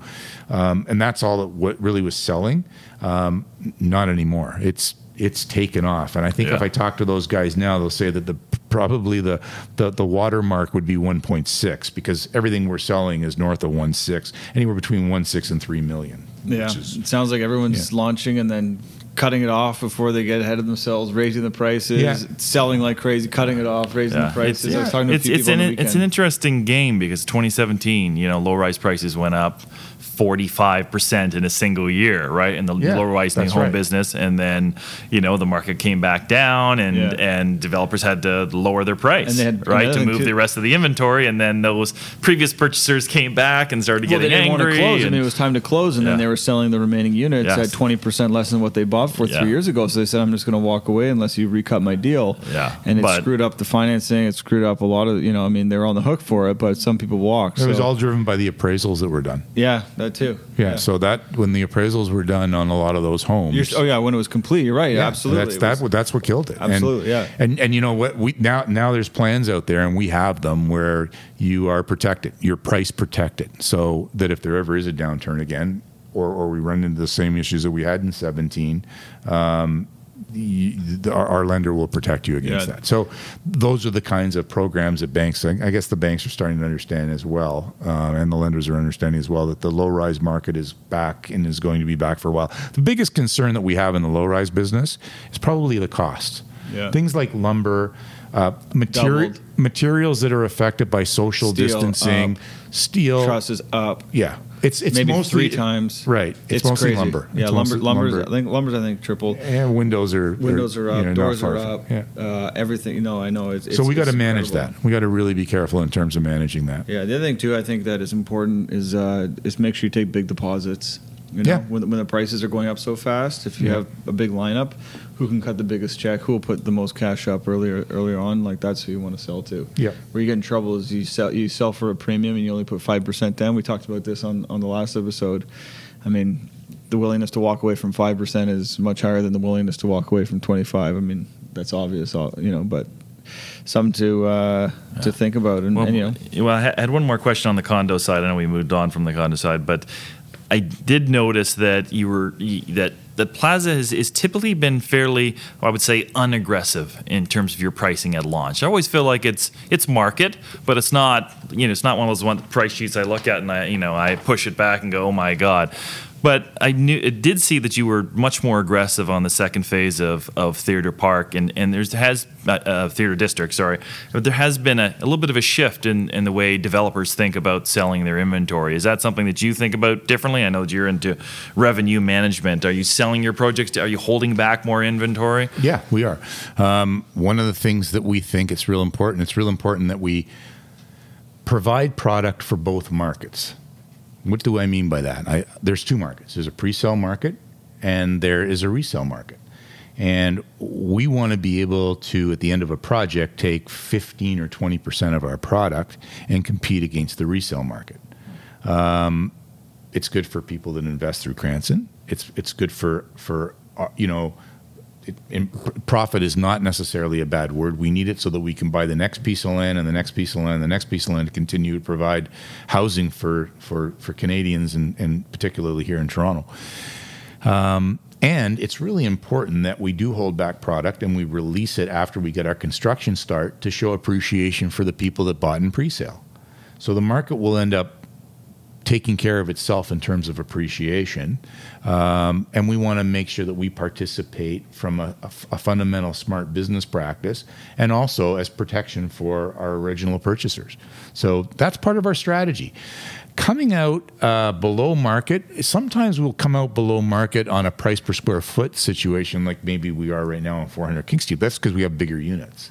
um, and that's all that what really was selling. Um, not anymore. It's it's taken off, and I think if I talk to those guys now, they'll say that the probably the the, the watermark would be 1.6 because everything we're selling is north of 1.6, anywhere between 1.6 and 3 million. Yeah, is- it sounds like everyone's Yeah. launching and then cutting it off before they get ahead of themselves, raising the prices, Yeah. selling like crazy, cutting it off, raising Yeah. the prices. I was talking to a it's few it's people an the it's an interesting game because 2017, you know, low rise prices went up 45 percent in a single year, right? In the Yeah, low rise new home right. business, and then you know the market came back down, and Yeah. and developers had to lower their price, And they had- right, another to move too- the rest of the inventory, and then those previous purchasers came back and started Well, they getting didn't want angry. to close. I and- mean, it was time to close, and then they were selling the remaining units Yes. at twenty percent less than what they bought off for Yeah. three years ago. So they said I'm just going to walk away unless you recut my deal. Yeah, and it but- screwed up the financing. It screwed up a lot of you know. I mean, they're on the hook for it, but some people walk. It was all driven by the appraisals that were done. yeah, that too. Yeah, So that when the appraisals were done on a lot of those homes. You're, oh yeah, when it was complete, you're right. Yeah, absolutely. That's It that. was- what that's what killed it. And- Absolutely, yeah. And and you know what? We now now there's plans out there, and we have them where you are protected. You're price protected, so that if there ever is a downturn again, or or we run into the same issues that we had in 17. Um, you, the, our, our lender will protect you against Yeah. that. So those are the kinds of programs that banks. I guess the banks are starting to understand as well, uh, and the lenders are understanding as well that the low rise market is back and is going to be back for a while. The biggest concern that we have in the low rise business is probably the cost. Yeah. Things like lumber, uh, materi- materials that are affected by social Steel distancing, up. steel. trusses up. Yeah, it's it's maybe mostly three times. Right, it's, mostly crazy. lumber. Yeah, It's lumber. Lumber's. lumber. I think lumber's. I think tripled. And windows are Windows are you up. know, doors are from- up. Yeah. Uh, everything. You know, I know. It's, So it's- we got to manage incredible. that. We got to really be careful in terms of managing that. Yeah, the other thing too, I think that is important is uh, is make sure you take big deposits. You know, Yeah. when, when the prices are going up so fast, if you Yeah. have a big lineup, who can cut the biggest check? Who will put the most cash up earlier earlier on? Like that's who you want to sell to. Yeah. Where you get in trouble is you sell you sell for a premium and you only put five percent down. We talked about this on on the last episode. I mean, the willingness to walk away from five percent is much higher than the willingness to walk away from twenty five. I mean, that's obvious, you know, but something to uh, to think about. And, Well, and, you know, well, I had one more question on the condo side. I know we moved on from the condo side, but I did notice that you were that that Plaza has is typically been fairly, I would say, unaggressive in terms of your pricing at launch. I always feel like it's it's market, but it's not you know it's not one of those one price sheets I look at and I you know I push it back and go oh my god. But I knew it did see that you were much more aggressive on the second phase of, of Theater Park, and and there's has uh, uh, Theater District, sorry, but there has been a, a little bit of a shift in, in the way developers think about selling their inventory. Is that something that you think about differently? I know that you're into revenue management. Are you selling your projects? Are you holding back more inventory? Yeah, we are. Um, one of the things that we think it's real important. It's real important that we provide product for both markets. What do I mean by that? I, there's two markets. There's a pre-sale market, and there is a resale market. And we want to be able to, at the end of a project, take 15 or 20 percent of our product and compete against the resale market. Um, it's good for people that invest through Cranston. It's it's good for for uh, you know it, profit is not necessarily a bad word. We need it so that we can buy the next piece of land and the next piece of land and the next piece of land to continue to provide housing for for for Canadians and, and particularly here in Toronto. Um, and it's really important that we do hold back product and we release it after we get our construction start to show appreciation for the people that bought in pre-sale. So the market will end up taking care of itself in terms of appreciation. Um, and we want to make sure that we participate from a fundamental smart business practice and also as protection for our original purchasers. So that's part of our strategy. Coming out uh, below market, sometimes we'll come out below market on a price per square foot situation, like maybe we are right now on 400 King Street. That's because we have bigger units.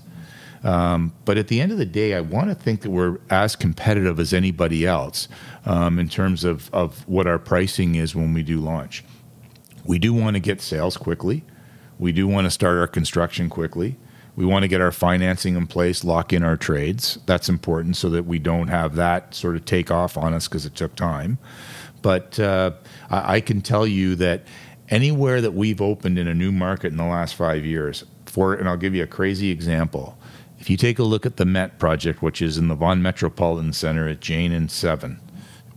Um, but at the end of the day, I want to think that we're as competitive as anybody else um, in terms of, of what our pricing is when we do launch. We do want to get sales quickly. We do want to start our construction quickly. We want to get our financing in place, lock in our trades. That's important so that we don't have that sort of take off on us because it took time. But uh, I, I can tell you that anywhere that we've opened in a new market in the last five years, for and I'll give you a crazy example. If you take a look at the Met project, which is in the Vaughan Metropolitan Center at Jane and Seven,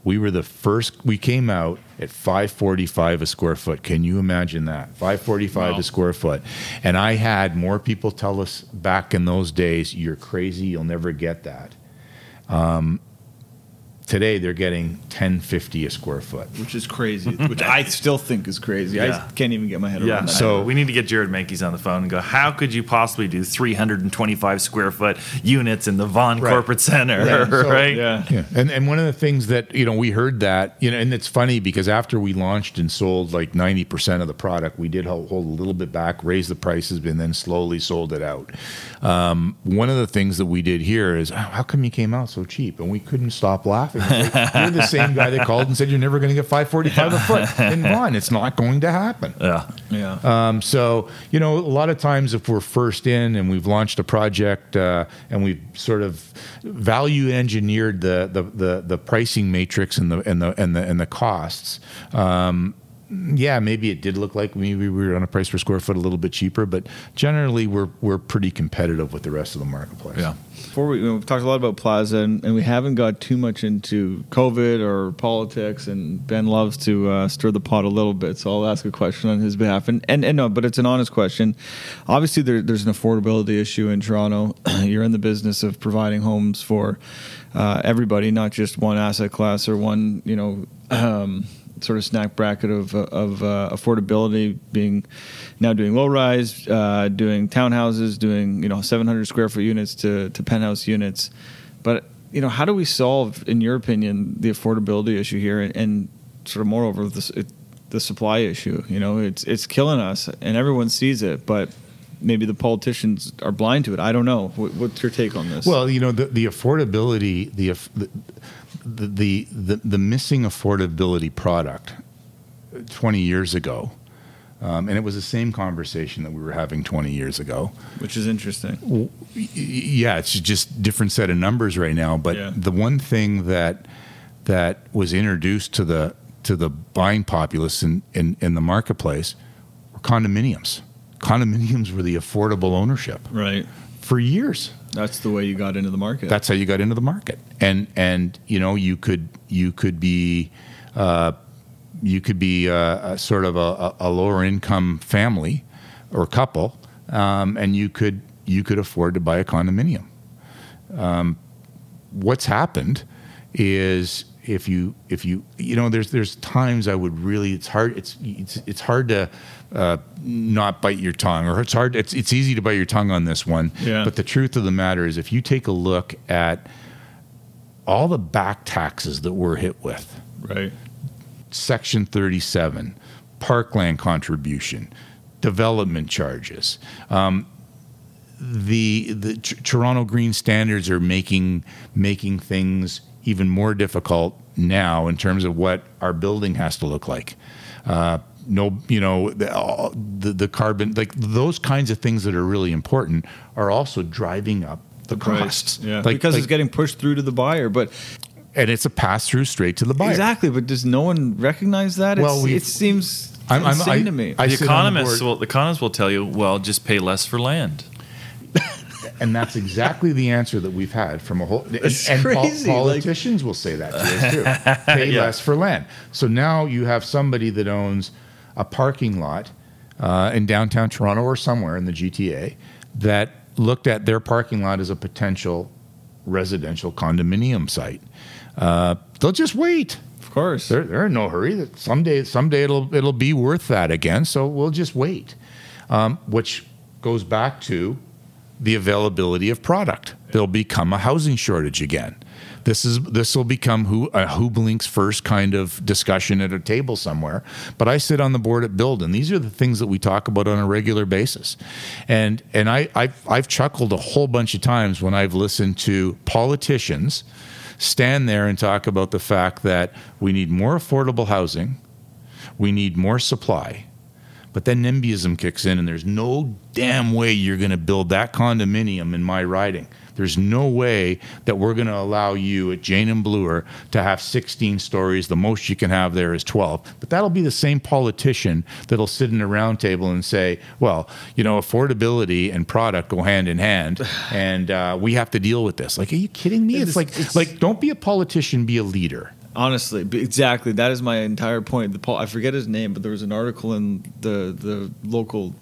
we were the first. We came out at 545 a square foot. Can you imagine that? 545 a square foot. And I had more people tell us back in those days, "You're crazy. You'll never get that." Um, today they're getting 1050 a square foot. which is crazy, which I still think is crazy. Yeah. I can't even get my head Yeah. around that. So we need to get Jared Mankey's on the phone and go. How could you possibly do 325 square foot units in the Vaughan Right. Corporate Center? Yeah, so- right? yeah. Yeah, and and one of the things that you know we heard that you know, and it's funny because after we launched and sold like ninety percent of the product, we did hold, hold a little bit back, raise the prices, and then slowly sold it out. Um, one of the things that we did here is "Oh, how come you came out so cheap, and we couldn't stop laughing laughing. You're the same guy that called and said you're never going to get 545 a foot in Vaughan. It's not going to happen. Yeah. Yeah. Um, so, you know, a lot of times if we're first in and we've launched a project uh, and we've sort of value engineered the, the, the, the pricing matrix and the, and the, and the, and the costs, um, yeah, maybe it did look like maybe we were on a price per square foot a little bit cheaper, but generally we're, we're pretty competitive with the rest of the marketplace. Yeah. Before we, you know, we've talked a lot about Plaza, and, and we haven't got too much into COVID or politics. And Ben loves to uh, stir the pot a little bit, so I'll ask a question on his behalf. And and, and no, but it's an honest question. Obviously, there, there's an affordability issue in Toronto. You're in the business of providing homes for uh, everybody, not just one asset class or one, you know. Um, sort of snack bracket of, of uh, affordability being now doing low rise, uh, doing townhouses, doing you know 700 square foot units to, to penthouse units. But you know, how do we solve, in your opinion, the affordability issue here, and, and sort of moreover the, the supply issue? You know, it's it's killing us, and everyone sees it, but maybe the politicians are blind to it. I don't know. What's your take on this? Well, you know, the, the affordability, the, the the, the, the missing affordability product 20 years ago, um, and it was the same conversation that we were having 20 years ago. Which is interesting. Yeah, it's just different set of numbers right now. But Yeah. the one thing that that was introduced to the to the buying populace in, in, in the marketplace were condominiums. Condominiums were the affordable ownership Right. for years. That's the way you got into the market. That's how you got into the market, and and you know you could you could be uh, you could be a, a sort of a, a lower income family or couple, um, and you could you could afford to buy a condominium. Um, what's happened is if you if you you know there's there's times I would really it's hard it's it's it's hard to uh, not bite your tongue or it's hard it's it's easy to bite your tongue on this one Yeah. but the truth of the matter is if you take a look at all the back taxes that we're hit with right. section 37 parkland contribution development charges um, the the T- Toronto Green Standards are making making things even more difficult now in terms of what our building has to look like. Uh, no, you know the, all- the the carbon like those kinds of things that are really important are also driving up the, costs. Yeah. Like- because like- it's getting pushed through to the buyer, but and it's a pass through straight to the buyer. exactly. But does no one recognize that? Well, It's, it seems I'm- I'm- insane I- to me. I the sit on the economists will the economists will tell you, well, just pay less for land. And that's exactly the answer that we've had from a whole. And, It's and pol- crazy, like- politicians will say that to us too. Pay Yeah. less for land. So now you have somebody that owns a parking lot uh, in downtown Toronto or somewhere in the GTA that looked at their parking lot as a potential residential condominium site. Uh, they'll just wait. of course. They're, they're in no hurry. That someday, someday it'll it'll be worth that again. So we'll just wait, um, which goes back to the availability of product. There'll become a housing shortage again. This is this will become who a who blinks first kind of discussion at a table somewhere. But I sit on the board at BILD, and these are the things that we talk about on a regular basis. And and I I've, I've chuckled a whole bunch of times when I've listened to politicians stand there and talk about the fact that we need more affordable housing, we need more supply. But then NIMBYism kicks in, and there's no damn way you're going to build that condominium in my riding. There's no way that we're going to allow you at Jane and Bloor to have 16 stories. The most you can have there is 12. But that'll be the same politician that'll sit in a round table and say, well, you know, affordability and product go hand in hand, and uh, we have to deal with this. Like, are you kidding me? It's, It's- like, it's- like, don't be a politician, be a leader. Honestly, exactly. That is my entire point. The Paul, I forget his name, but there was an article in the the local,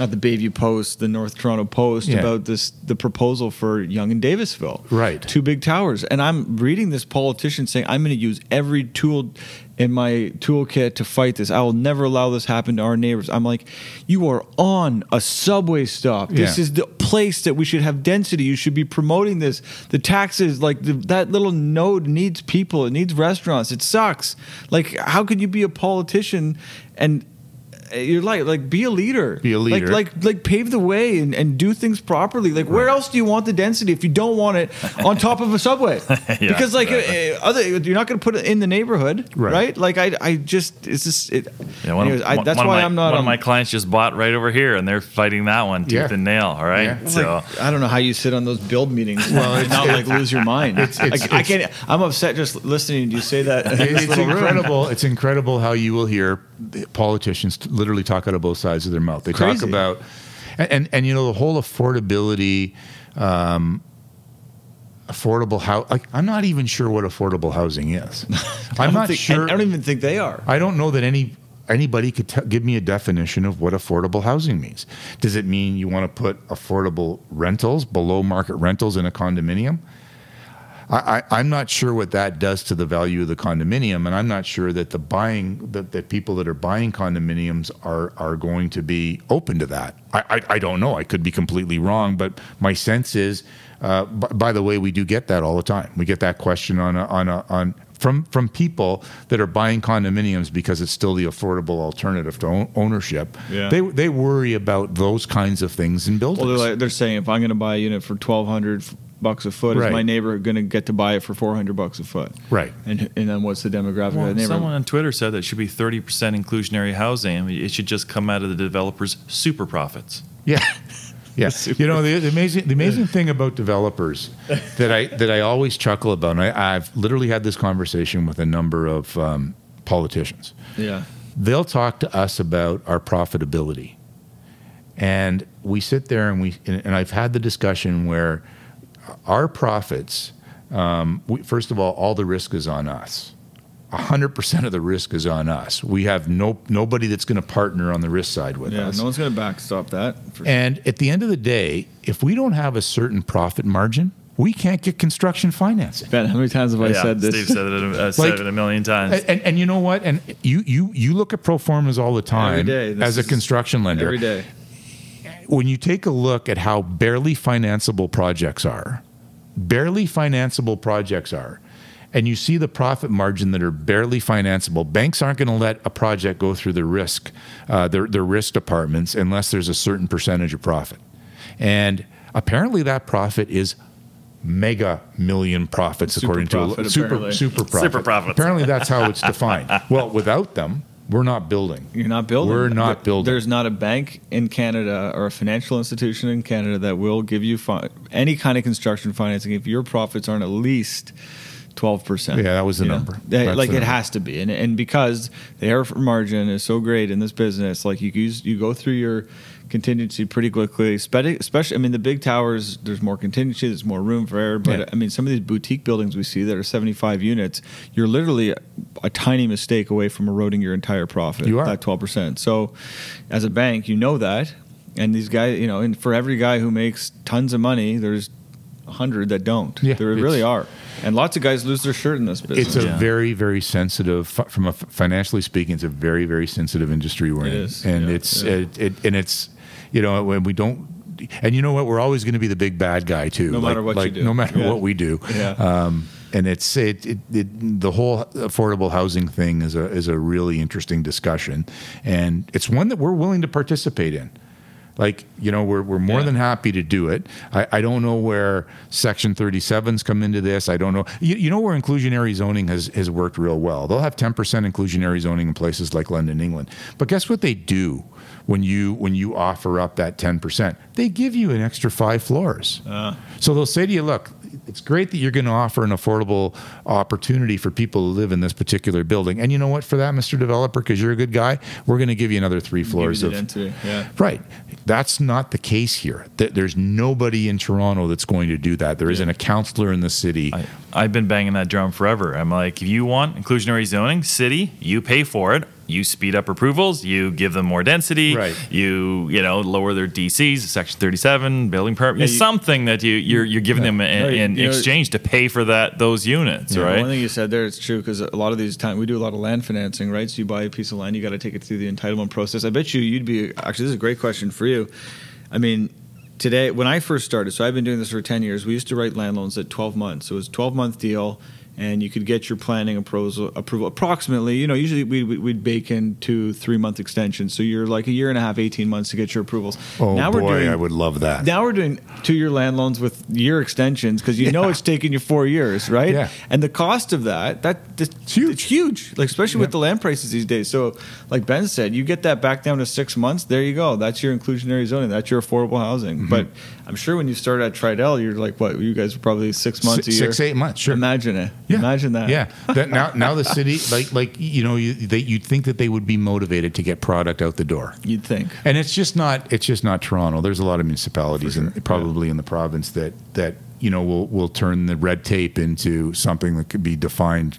not the Bayview Post, the North Toronto Post Yeah. about this the proposal for Yonge and Davisville. Right. Two big towers, and I'm reading this politician saying I'm going to use every tool in my toolkit to fight this. I will never allow this happen to our neighbors. I'm like, you are on a subway stop. This Yeah. is the place that we should have density. You should be promoting this. The taxes, like the, that little node needs people. It needs restaurants. It sucks. Like, how could you be a politician and you're like like be a leader. Be a leader. Like like like pave the way and, and do things properly. Like where else do you want the density if you don't want it on top of a subway? because like exactly. uh, other you're not going to put it in the neighborhood, Right. right? Like I I just it's just it. Yeah, one, anyways, of, I, that's one why my, I'm not One on of my clients just bought right over here, and they're fighting that one tooth Yeah. and nail. All right, Yeah. so I don't know how you sit on those BILD meetings well, and not like lose your mind. it's- like, I it's- can't. I'm upset just listening to you say that. in it's little room. incredible. It's incredible how you will hear politicians literally talk out of both sides of their mouth. They talk about, and, and and you know the whole affordability, um, affordable how. Like I'm not even sure what affordable housing is. I'm not think- sure. I don't even think they are. I don't know that any anybody could t- give me a definition of what affordable housing means. Does it mean you want to put affordable rentals, below market rentals in a condominium? I, I, I'm not sure what that does to the value of the condominium, and I'm not sure that the buying that, that people that are buying condominiums are are going to be open to that. I, I, I don't know. I could be completely wrong, but my sense is. Uh, b- by the way, we do get that all the time. We get that question on a, on a, on from from people that are buying condominiums because it's still the affordable alternative to own, ownership. Yeah. They they worry about those kinds of things in buildings. Well, they're, like, they're saying if I'm going to buy a unit for 1,200 bucks a foot, Right. is my neighbor going to get to buy it for 400 bucks a foot? right. And and then what's the demographic Well, of that neighbor? someone on Twitter said that it should be 30% inclusionary housing. It should just come out of the developers' super profits. Yeah. Yeah, you know the, the amazing the amazing thing about developers that I that I always chuckle about. And I, I've literally had this conversation with a number of um, politicians. yeah. They'll talk to us about our profitability, and we sit there and we and, and I've had the discussion where our profits. Um, we, first of all, all the risk is on us. 100% of the risk is on us. We have no nobody that's going to partner on the risk side with Yeah, us. no one's going to backstop that. For And at the end of the day, if we don't have a certain profit margin, we can't get construction financing. Ben, how many times have I yeah, said this? Steve said it, uh, said it a million times. And, and, and you know what? And you you you look at pro formas all the time day. As a construction lender. Every day. When you take a look at how barely financeable projects are, barely financeable projects are, and you see the profit margin that are barely financeable, banks aren't going to let a project go through the risk, uh, their, their risk departments unless there's a certain percentage of profit. And apparently that profit is mega million profits Super according profit, to super super profit. Super profits. Apparently that's how it's defined. well, without them, we're not building. You're not building. We're not There- building. There's not a bank in Canada or a financial institution in Canada that will give you fi- any kind of construction financing if your profits aren't at least twelve percent. Yeah, that was the You number. That's like the it number. has to be, and and because the error margin is so great in this business, like you use you go through your contingency pretty quickly. Especially, I mean, the big towers. There's more contingency. There's more room for error. But Yeah. I mean, some of these boutique buildings we see that are 75 units, you're literally a, a tiny mistake away from eroding your entire profit. You are. that 12%. So, as a bank, you know that. And these guys, you know, and for every guy who makes tons of money, there's hundred that don't. Yeah, there really are. And lots of guys lose their shirt in this business. It's a Yeah. very, very sensitive, from a financially speaking, it's a very, very sensitive industry we're It in, is, and yeah, it's yeah. It, it, and it's you know when we don't, and you know what, we're always going to be the big bad guy too. No like, matter what you do. no matter Yeah. what we do. Yeah. Um, and it's it, it, it the whole affordable housing thing is a is a really interesting discussion, and it's one that we're willing to participate in. Like you know, we're we're more Yeah. than happy to do it. I, I don't know where Section 37s come into this. I don't know. You, you know where inclusionary zoning has has worked real well. They'll have 10% inclusionary zoning in places like London, England. But guess what they do when you when you offer up that 10%? They give you an extra five floors. Uh, So they'll say to you, look, it's great that you're going to offer an affordable opportunity for people to live in this particular building. And you know what, for that, Mr. Developer, because you're a good guy, we're going to give you another three floors of yeah. Right. That's not the case here. Th- There's nobody in Toronto that's going to do that. There isn't a councillor in the city. I, I've been banging that drum forever. I'm like, if you want inclusionary zoning, city, you pay for it. You speed up approvals. You give them more density. Right. You you know lower their DCs, Section 37, building permit, Yeah, you- something that you you're you're giving them in, No, you- in you know- exchange to pay for that those units, Yeah, right? One thing you said there, it's true because a lot of these times we do a lot of land financing, right? So you buy a piece of land, you got to take it through the entitlement process. I bet you you'd be actually. This is a great question for you. I mean, today when I first started, so I've been doing this for ten years. We used to write land loans at twelve months. So it was a twelve month deal. And you could get your planning approval, approval approximately. You know, usually we, we, we'd bake in two, three month extensions. So you're like a year and a half, 18 months to get your approvals. Oh now boy, we're doing, I would love that. Now we're doing two year land loans with year extensions because you know it's taking you four years, right? Yeah. And the cost of that, that that's huge. It's huge, like especially with the land prices these days. So, like Ben said, you get that back down to six months. There you go. That's your inclusionary zoning. That's your affordable housing. Mm-hmm. But I'm sure when you start at Tridel, you're like, what? You guys were probably six months a Six- year. six, eight months, sure. Imagine it. Yeah. Imagine that. Yeah. That now, now the city, like, like you know, you, they, you'd think that they would be motivated to get product out the door. You'd think. And it's just not. It's just not Toronto. There's a lot of municipalities, and probably in the province that that you know will will turn the red tape into something that could be defined.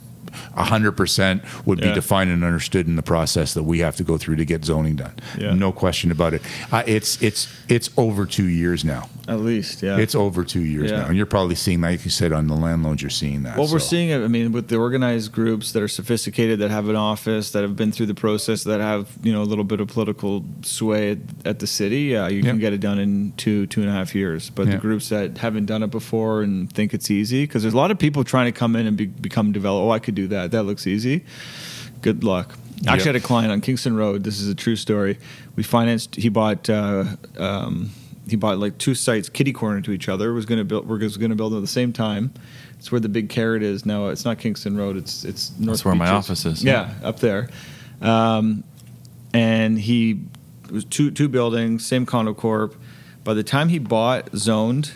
Hundred percent would be defined and understood in the process that we have to go through to get zoning done. Yeah. No question about it. Uh, it's it's it's over two years now. At least, yeah. It's over two years Yeah. now, and you're probably seeing, like you said, on the land loans, you're seeing that. Well, we're seeing it. I mean, with the organized groups that are sophisticated, that have an office, that have been through the process, that have you know a little bit of political sway at, at the city. Yeah, you can get it done in two two and a half years. But Yeah. the groups that haven't done it before and think it's easy, because there's a lot of people trying to come in and be, become develop. Oh, I could do that. That looks easy. Good luck. Actually, Yep. I had a client on Kingston Road. This is a true story. We financed. He bought. Uh, um, he bought like two sites, kitty corner to each other. Was going to build. We're going to build them at the same time. It's where the big carrot is now. It's not Kingston Road. It's it's North. That's where my Beaches. office is. Yeah, up there. Um, and he it was two two buildings, same condo corp. By the time he bought, zoned,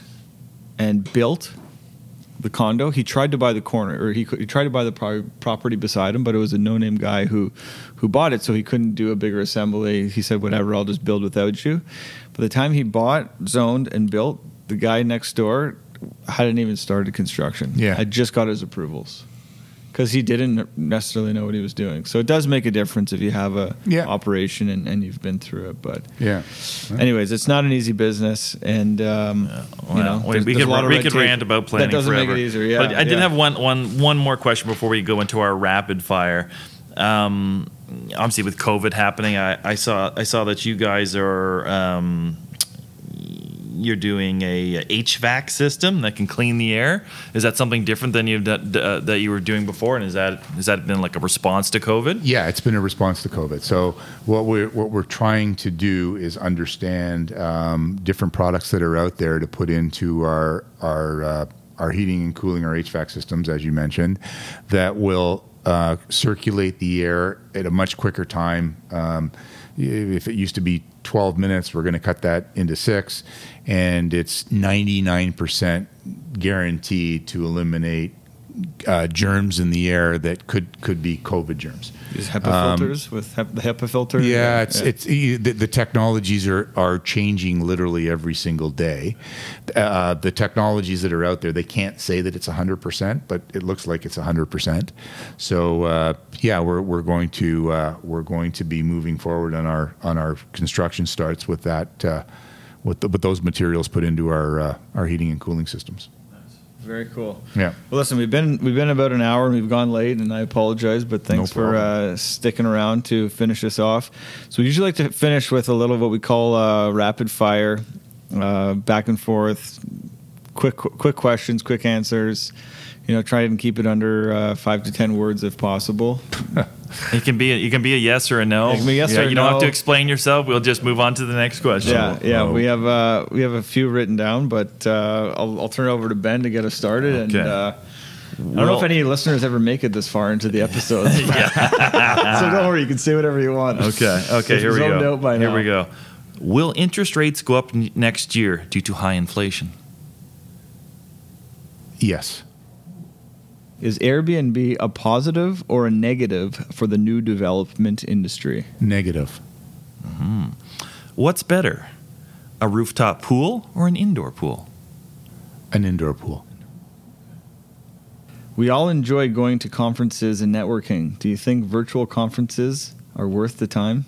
and built the condo, he tried to buy the corner, or he, he tried to buy the pro- property beside him, but it was a no-name guy who who bought it, so he couldn't do a bigger assembly. He said, "Whatever, I'll just build without you." By the time he bought, zoned, and built, the guy next door hadn't even started construction. Yeah. had just got his approvals because he didn't necessarily know what he was doing. So it does make a difference if you have a Yeah. operation and, and you've been through it. But Yeah. anyways, it's not an easy business, and um, you know, we, there's- we there's could a lot we red could rant about planning That doesn't forever. make it easier. Yeah, but I did yeah. have one one one more question before we go into our rapid fire. Um, obviously, with COVID happening, I, I saw I saw that you guys are. Um, you're doing a HVAC system that can clean the air. Is that something different than you that, uh, that you were doing before? And is that has that been like a response to COVID? Yeah, it's been a response to COVID. So what we're what we're trying to do is understand um, different products that are out there to put into our our uh, our heating and cooling, our HVAC systems, as you mentioned, that will uh, circulate the air at a much quicker time. Um, if it used to be 12 minutes, we're going to cut that into six, and it's 99% guaranteed to eliminate uh, germs in the air that could could be COVID germs. These HEPA filters with hep- the HEPA filter. Yeah, it's it's e- the, the technologies are are changing literally every single day. Uh, the technologies that are out there, they can't say that it's hundred percent, but it looks like it's hundred percent. So uh, yeah, we're we're going to uh, we're going to be moving forward on our on our construction starts with that. Uh, with, the, with those materials put into our uh, our heating and cooling systems. Very cool. Yeah. Well, listen, we've been we've been about an hour and we've gone late, and I apologize, but thanks for uh, sticking around to finish this off. So we usually like to finish with a little what we call uh, rapid fire, uh, back and forth, quick quick questions, quick answers. You know, try and keep it under uh, five to ten words if possible. It can be a, you can be a yes or a no. It can be yes yeah, or you don't have to explain yourself. We'll just move on to the next question. Yeah, yeah. oh. We have uh, we have a few written down, but uh, I'll, I'll turn it over to Ben to get us started. And Okay. uh, I don't know if any listeners ever make it this far into the episode. so don't worry, you can say whatever you want. Okay. Okay. Here we go. by Here now. we go. Will interest rates go up n- next year due to high inflation? Yes. Is Airbnb a positive or a negative for the new development industry? Negative. Mm-hmm. What's better, a rooftop pool or an indoor pool? An indoor pool. We all enjoy going to conferences and networking. Do you think virtual conferences are worth the time?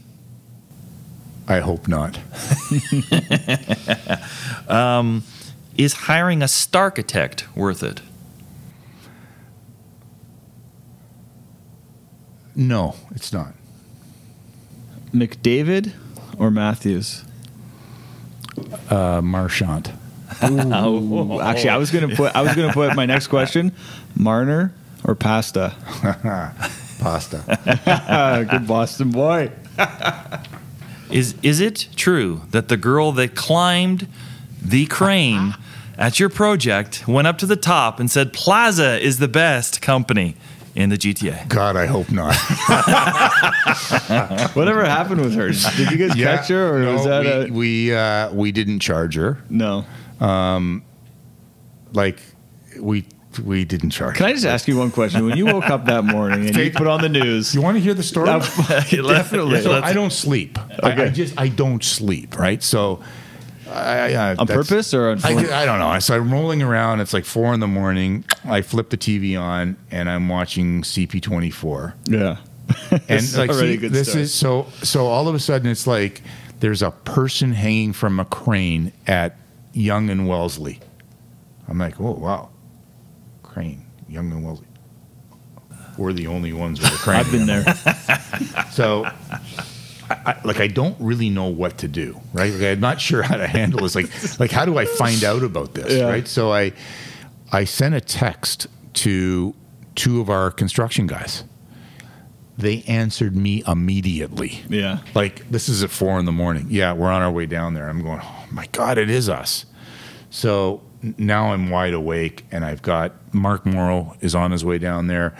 I hope not. Um, is hiring a starchitect worth it? No, it's not. McDavid or Matthews? Uh, Marchand. Ooh, actually, I was gonna put I was gonna put my next question: Marner or pasta? Pasta. Good Boston boy. Is is it true that the girl that climbed the crane at your project went up to the top and said Plaza is the best company in the GTA? God, I hope not. Whatever happened with her? Did you guys catch her, or no, was that we a we, uh, we didn't charge her. no? Um, Like we we didn't charge. Can I just ask you one question? When you woke up that morning and you put on the news, You want to hear the story? definitely. So I don't sleep. I, I just I don't sleep. Right. So. I, I, on purpose or on I, I don't know. So I'm rolling around. It's like four in the morning. I flip the TV on and I'm watching CP24. yeah. And like, see, good this start. is so. So all of a sudden, it's like there's a person hanging from a crane at Yonge and Wellesley. I'm like, oh wow, crane, Yonge and Wellesley. We're the only ones with a crane. I've been there. So, I, like, I don't really know what to do, right? Like, I'm not sure how to handle this. Like, like, how do I find out about this, Yeah. right? So I, I sent a text to two of our construction guys. They answered me immediately. Yeah. Like, this is at four in the morning. Yeah, we're on our way down there. I'm going, oh my God, it is us. So now I'm wide awake, and I've got Mark Morrow is on his way down there.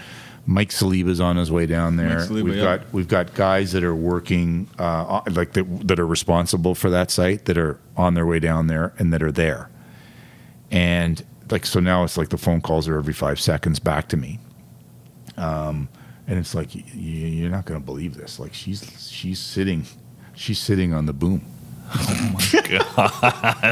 Mike Saliba is on his way down there. Saliba, we've yeah. got we've got guys that are working uh, like that, that are responsible for that site that are on their way down there and that are there. And like so now it's like the phone calls are every five seconds back to me. Um, and it's like y- y- you're not going to believe this. Like she's she's sitting she's sitting on the boom.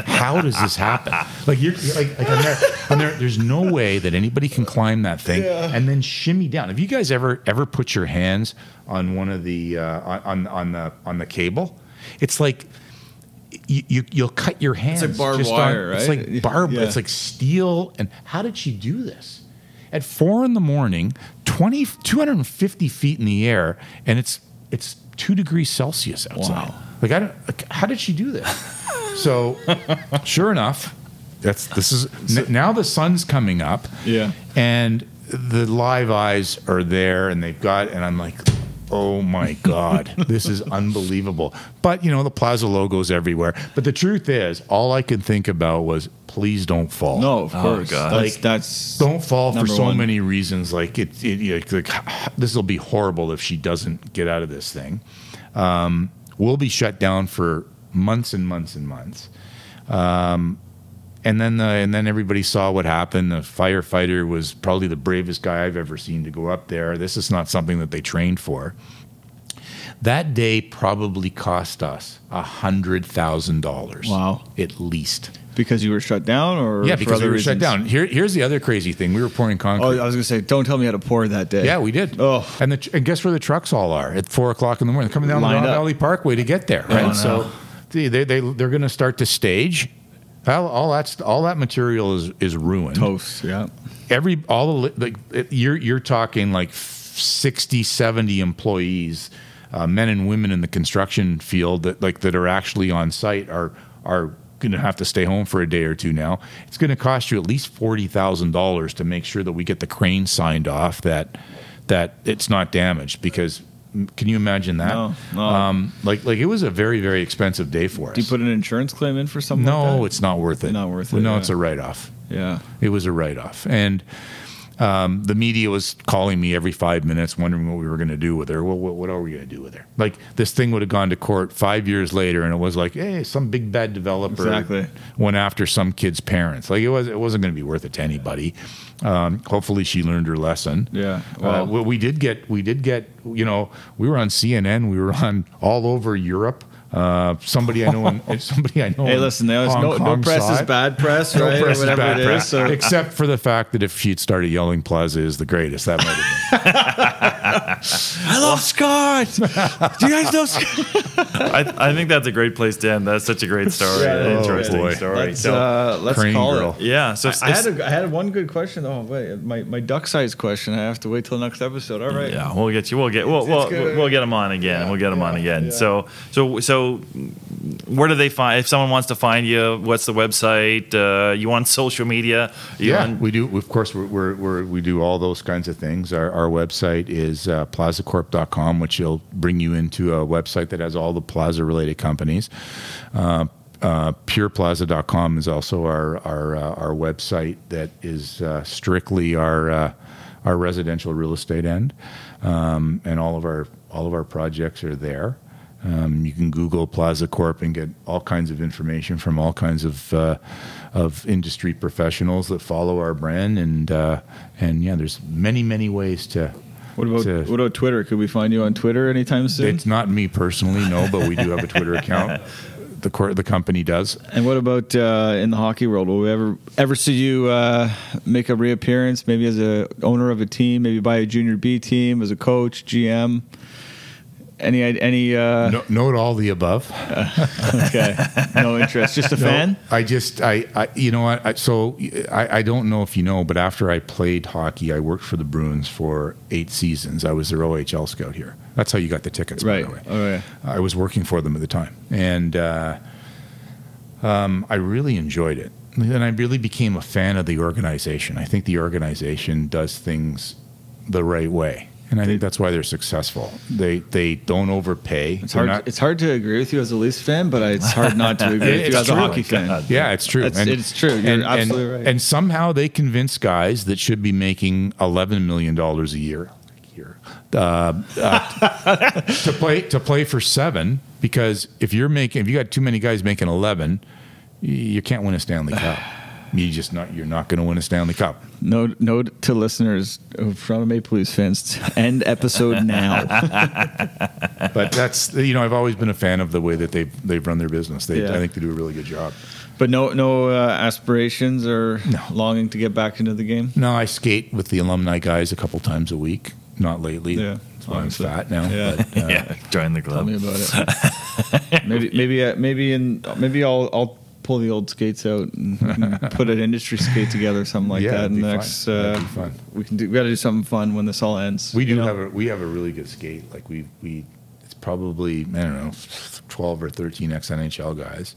How does this happen? Like you're you're like, like I'm there, I'm there. There's no way that anybody can climb that thing and then shimmy down. Have you guys ever ever put your hands on one of the uh, on on the on the cable? It's like you, you you'll cut your hands. It's like barbed wire, It's right? like barbed. Yeah. It's like steel. And how did she do this? At four in the morning, 20, 250 feet in the air, and it's it's two degrees Celsius outside. Wow. Like I don't. Like, how did she do this? so, sure enough, that's this is n- now the sun's coming up. Yeah. and the live eyes are there, and they've got, and I'm like. Oh my God, this is unbelievable. But, you know, the Plaza logo's everywhere. But the truth is, all I could think about was, please don't fall No, of Oh, course. God. Like, that's don't fall for so one. many reasons. Like it, it you know, like this will be horrible if she doesn't get out of this thing. Um, we'll be shut down for months and months and months. Um, and then the, and then everybody saw what happened. The firefighter was probably the bravest guy I've ever seen to go up there. This is not something that they trained for. That day probably cost us a hundred thousand dollars. Wow. at least. Because you were shut down, or Yeah, because we were shut down. Here, here's the other crazy thing: we were pouring concrete. Oh, I was gonna say, don't tell me how to pour that day. yeah, we did. Oh. and the, and guess where the trucks all are at four o'clock in the morning, They're coming down Lined the. Valley Parkway to get there. Right, no. so they they they they're going to start to stage. All, all that's all that material is is ruined. toast. Yeah, Every all the like you're you're talking like 60, 70 employees, uh, men and women in the construction field that like that are actually on site are are going to have to stay home for a day or two now. It's going to cost you at least forty thousand dollars to make sure that we get the crane signed off that that it's not damaged because. Can you imagine that? No, no. Um, like, like it was a very, very expensive day for us. do you put an insurance claim in for something? no, like that? it's not worth it. Not worth it, No, yeah. it's a write off. yeah. It was a write off. And um, the media was calling me every five minutes, wondering what we were going to do with her. Well, what, what are we going to do with her? Like this thing would have gone to court five years later, and it was like, hey, some big bad developer Exactly. went after some kid's parents. Like it was, it wasn't going to be worth it to anybody. Um, hopefully, she learned her lesson. Yeah. Well, Well- we did get, we did get, you know, we were on CNN, we were on all over Europe. Uh, somebody I know, in, somebody I know. Hey, listen, there was Hong no, no press saw is bad press, No right? press or is bad it is. press. So. Except for the fact that if she'd started yelling Plaza is the greatest, that might have been. I love Scott. Do you guys know Scott? I, I think that's a great place to end. That's such a great story, Yeah, oh, interesting boy. story. Let's, so, uh, let's Crane call girl. it. yeah, so if, I had a, I had one good question. Oh wait, my, my duck size question. I have to wait till next episode. All right. Yeah, we'll get you. We'll get. We'll It's- we'll, it's good. we'll get him on again. Yeah, we'll get him on yeah, again. yeah. So so so where do they find if someone wants to find you? What's the website? Uh, you on social media? You yeah, on- we do. Of course, we're, we're, we're, we do all those kinds of things. Our, our website is uh, plazacorp.com, which will bring you into a website that has all the plaza related companies. Uh, uh, pureplaza.com is also our our, uh, our website that is uh, strictly our uh, our residential real estate end, um, and all of our all of our projects are there. Um, you can Google Plaza Corp and get all kinds of information from all kinds of uh, of industry professionals that follow our brand, and uh, and yeah, there's many many ways to. What about to- what about Twitter? Could we find you on Twitter anytime soon? It's not me personally, no, but we do have a Twitter account. The cor- the company does. And what about uh, in the hockey world? Will we ever ever see you uh, make a reappearance? Maybe as a owner of a team, maybe by a junior B team, as a coach, GM. Any any? Uh, No, note all the above. Okay, no interest. Just a No, fan. I just, I, I you know what? I, so I, I don't know if you know, but after I played hockey, I worked for the Bruins for eight seasons. I was their OHL scout here. That's how you got the tickets, Right. by the way. Oh, yeah. I was working for them at the time, and uh, um, I really enjoyed it. And I really became a fan of the organization. I think the organization does things the right way, and I think that's why they're successful. They they don't overpay. It's hard. not- it's hard to agree with you as a Leafs fan, but it's hard not to agree with you as a hockey fan. God. Yeah, it's true. That's- it's true. You're absolutely and, right. And somehow they convince guys that should be making eleven million dollars a year, year uh, uh, to play to play for seven. Because if you're making, if you got too many guys making eleven, you can't win a Stanley Cup. You just not. You're not going to win a Stanley Cup. Note, note to listeners from Maple Leafs fans: end episode now. But that's you know I've always been a fan of the way that they've they've run their business. They, Yeah. I think they do a really good job. But no, no uh, aspirations or No. longing to get back into the game. No, I skate with the alumni guys a couple times a week. Not lately. Yeah, That's why I'm fat now. Yeah. But, uh, yeah, join the club. Tell club. me about it. maybe, maybe, uh, maybe in maybe I'll I'll pull the old skates out and, and put an industry skate together, something like Yeah, that. be the next, uh, we can do. We got to do something fun when this all ends. We do know? have a we have a really good skate. Like we we it's probably I don't know twelve or thirteen ex NHL guys,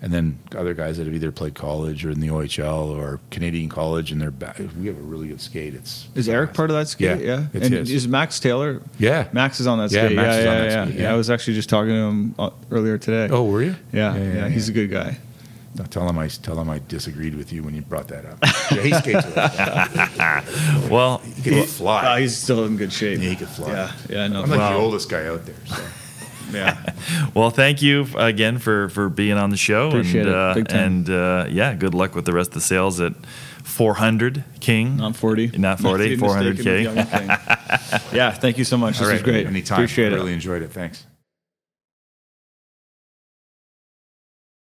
and then other guys that have either played college or in the OHL or Canadian college, and they're back. We have a really good skate. It's Is Eric part of that skate? Yeah, Yeah, and his. is Max Taylor? Yeah. Max is on that Yeah, skate. Max yeah, yeah, yeah. skate, yeah. yeah. I was actually just talking to him uh, earlier today. Oh, were you? yeah, yeah, He's a good guy. No, tell him I tell him I disagreed with you when you brought that up. Yeah, he skates with us. Well, He can fly. Uh, he's still in good shape. Yeah, he could fly. Yeah, yeah, no. I'm like Wow. the oldest guy out there. So. yeah. well, thank you again for for being on the show. Appreciate and, it. Uh, Big time. And uh, yeah, good luck with the rest of the sales at 400 King. Not 40. Not 40, Not to be mistaken 400K. King. yeah, thank you so much. This All was great. Anytime. Appreciate I it. really enjoyed it. Thanks.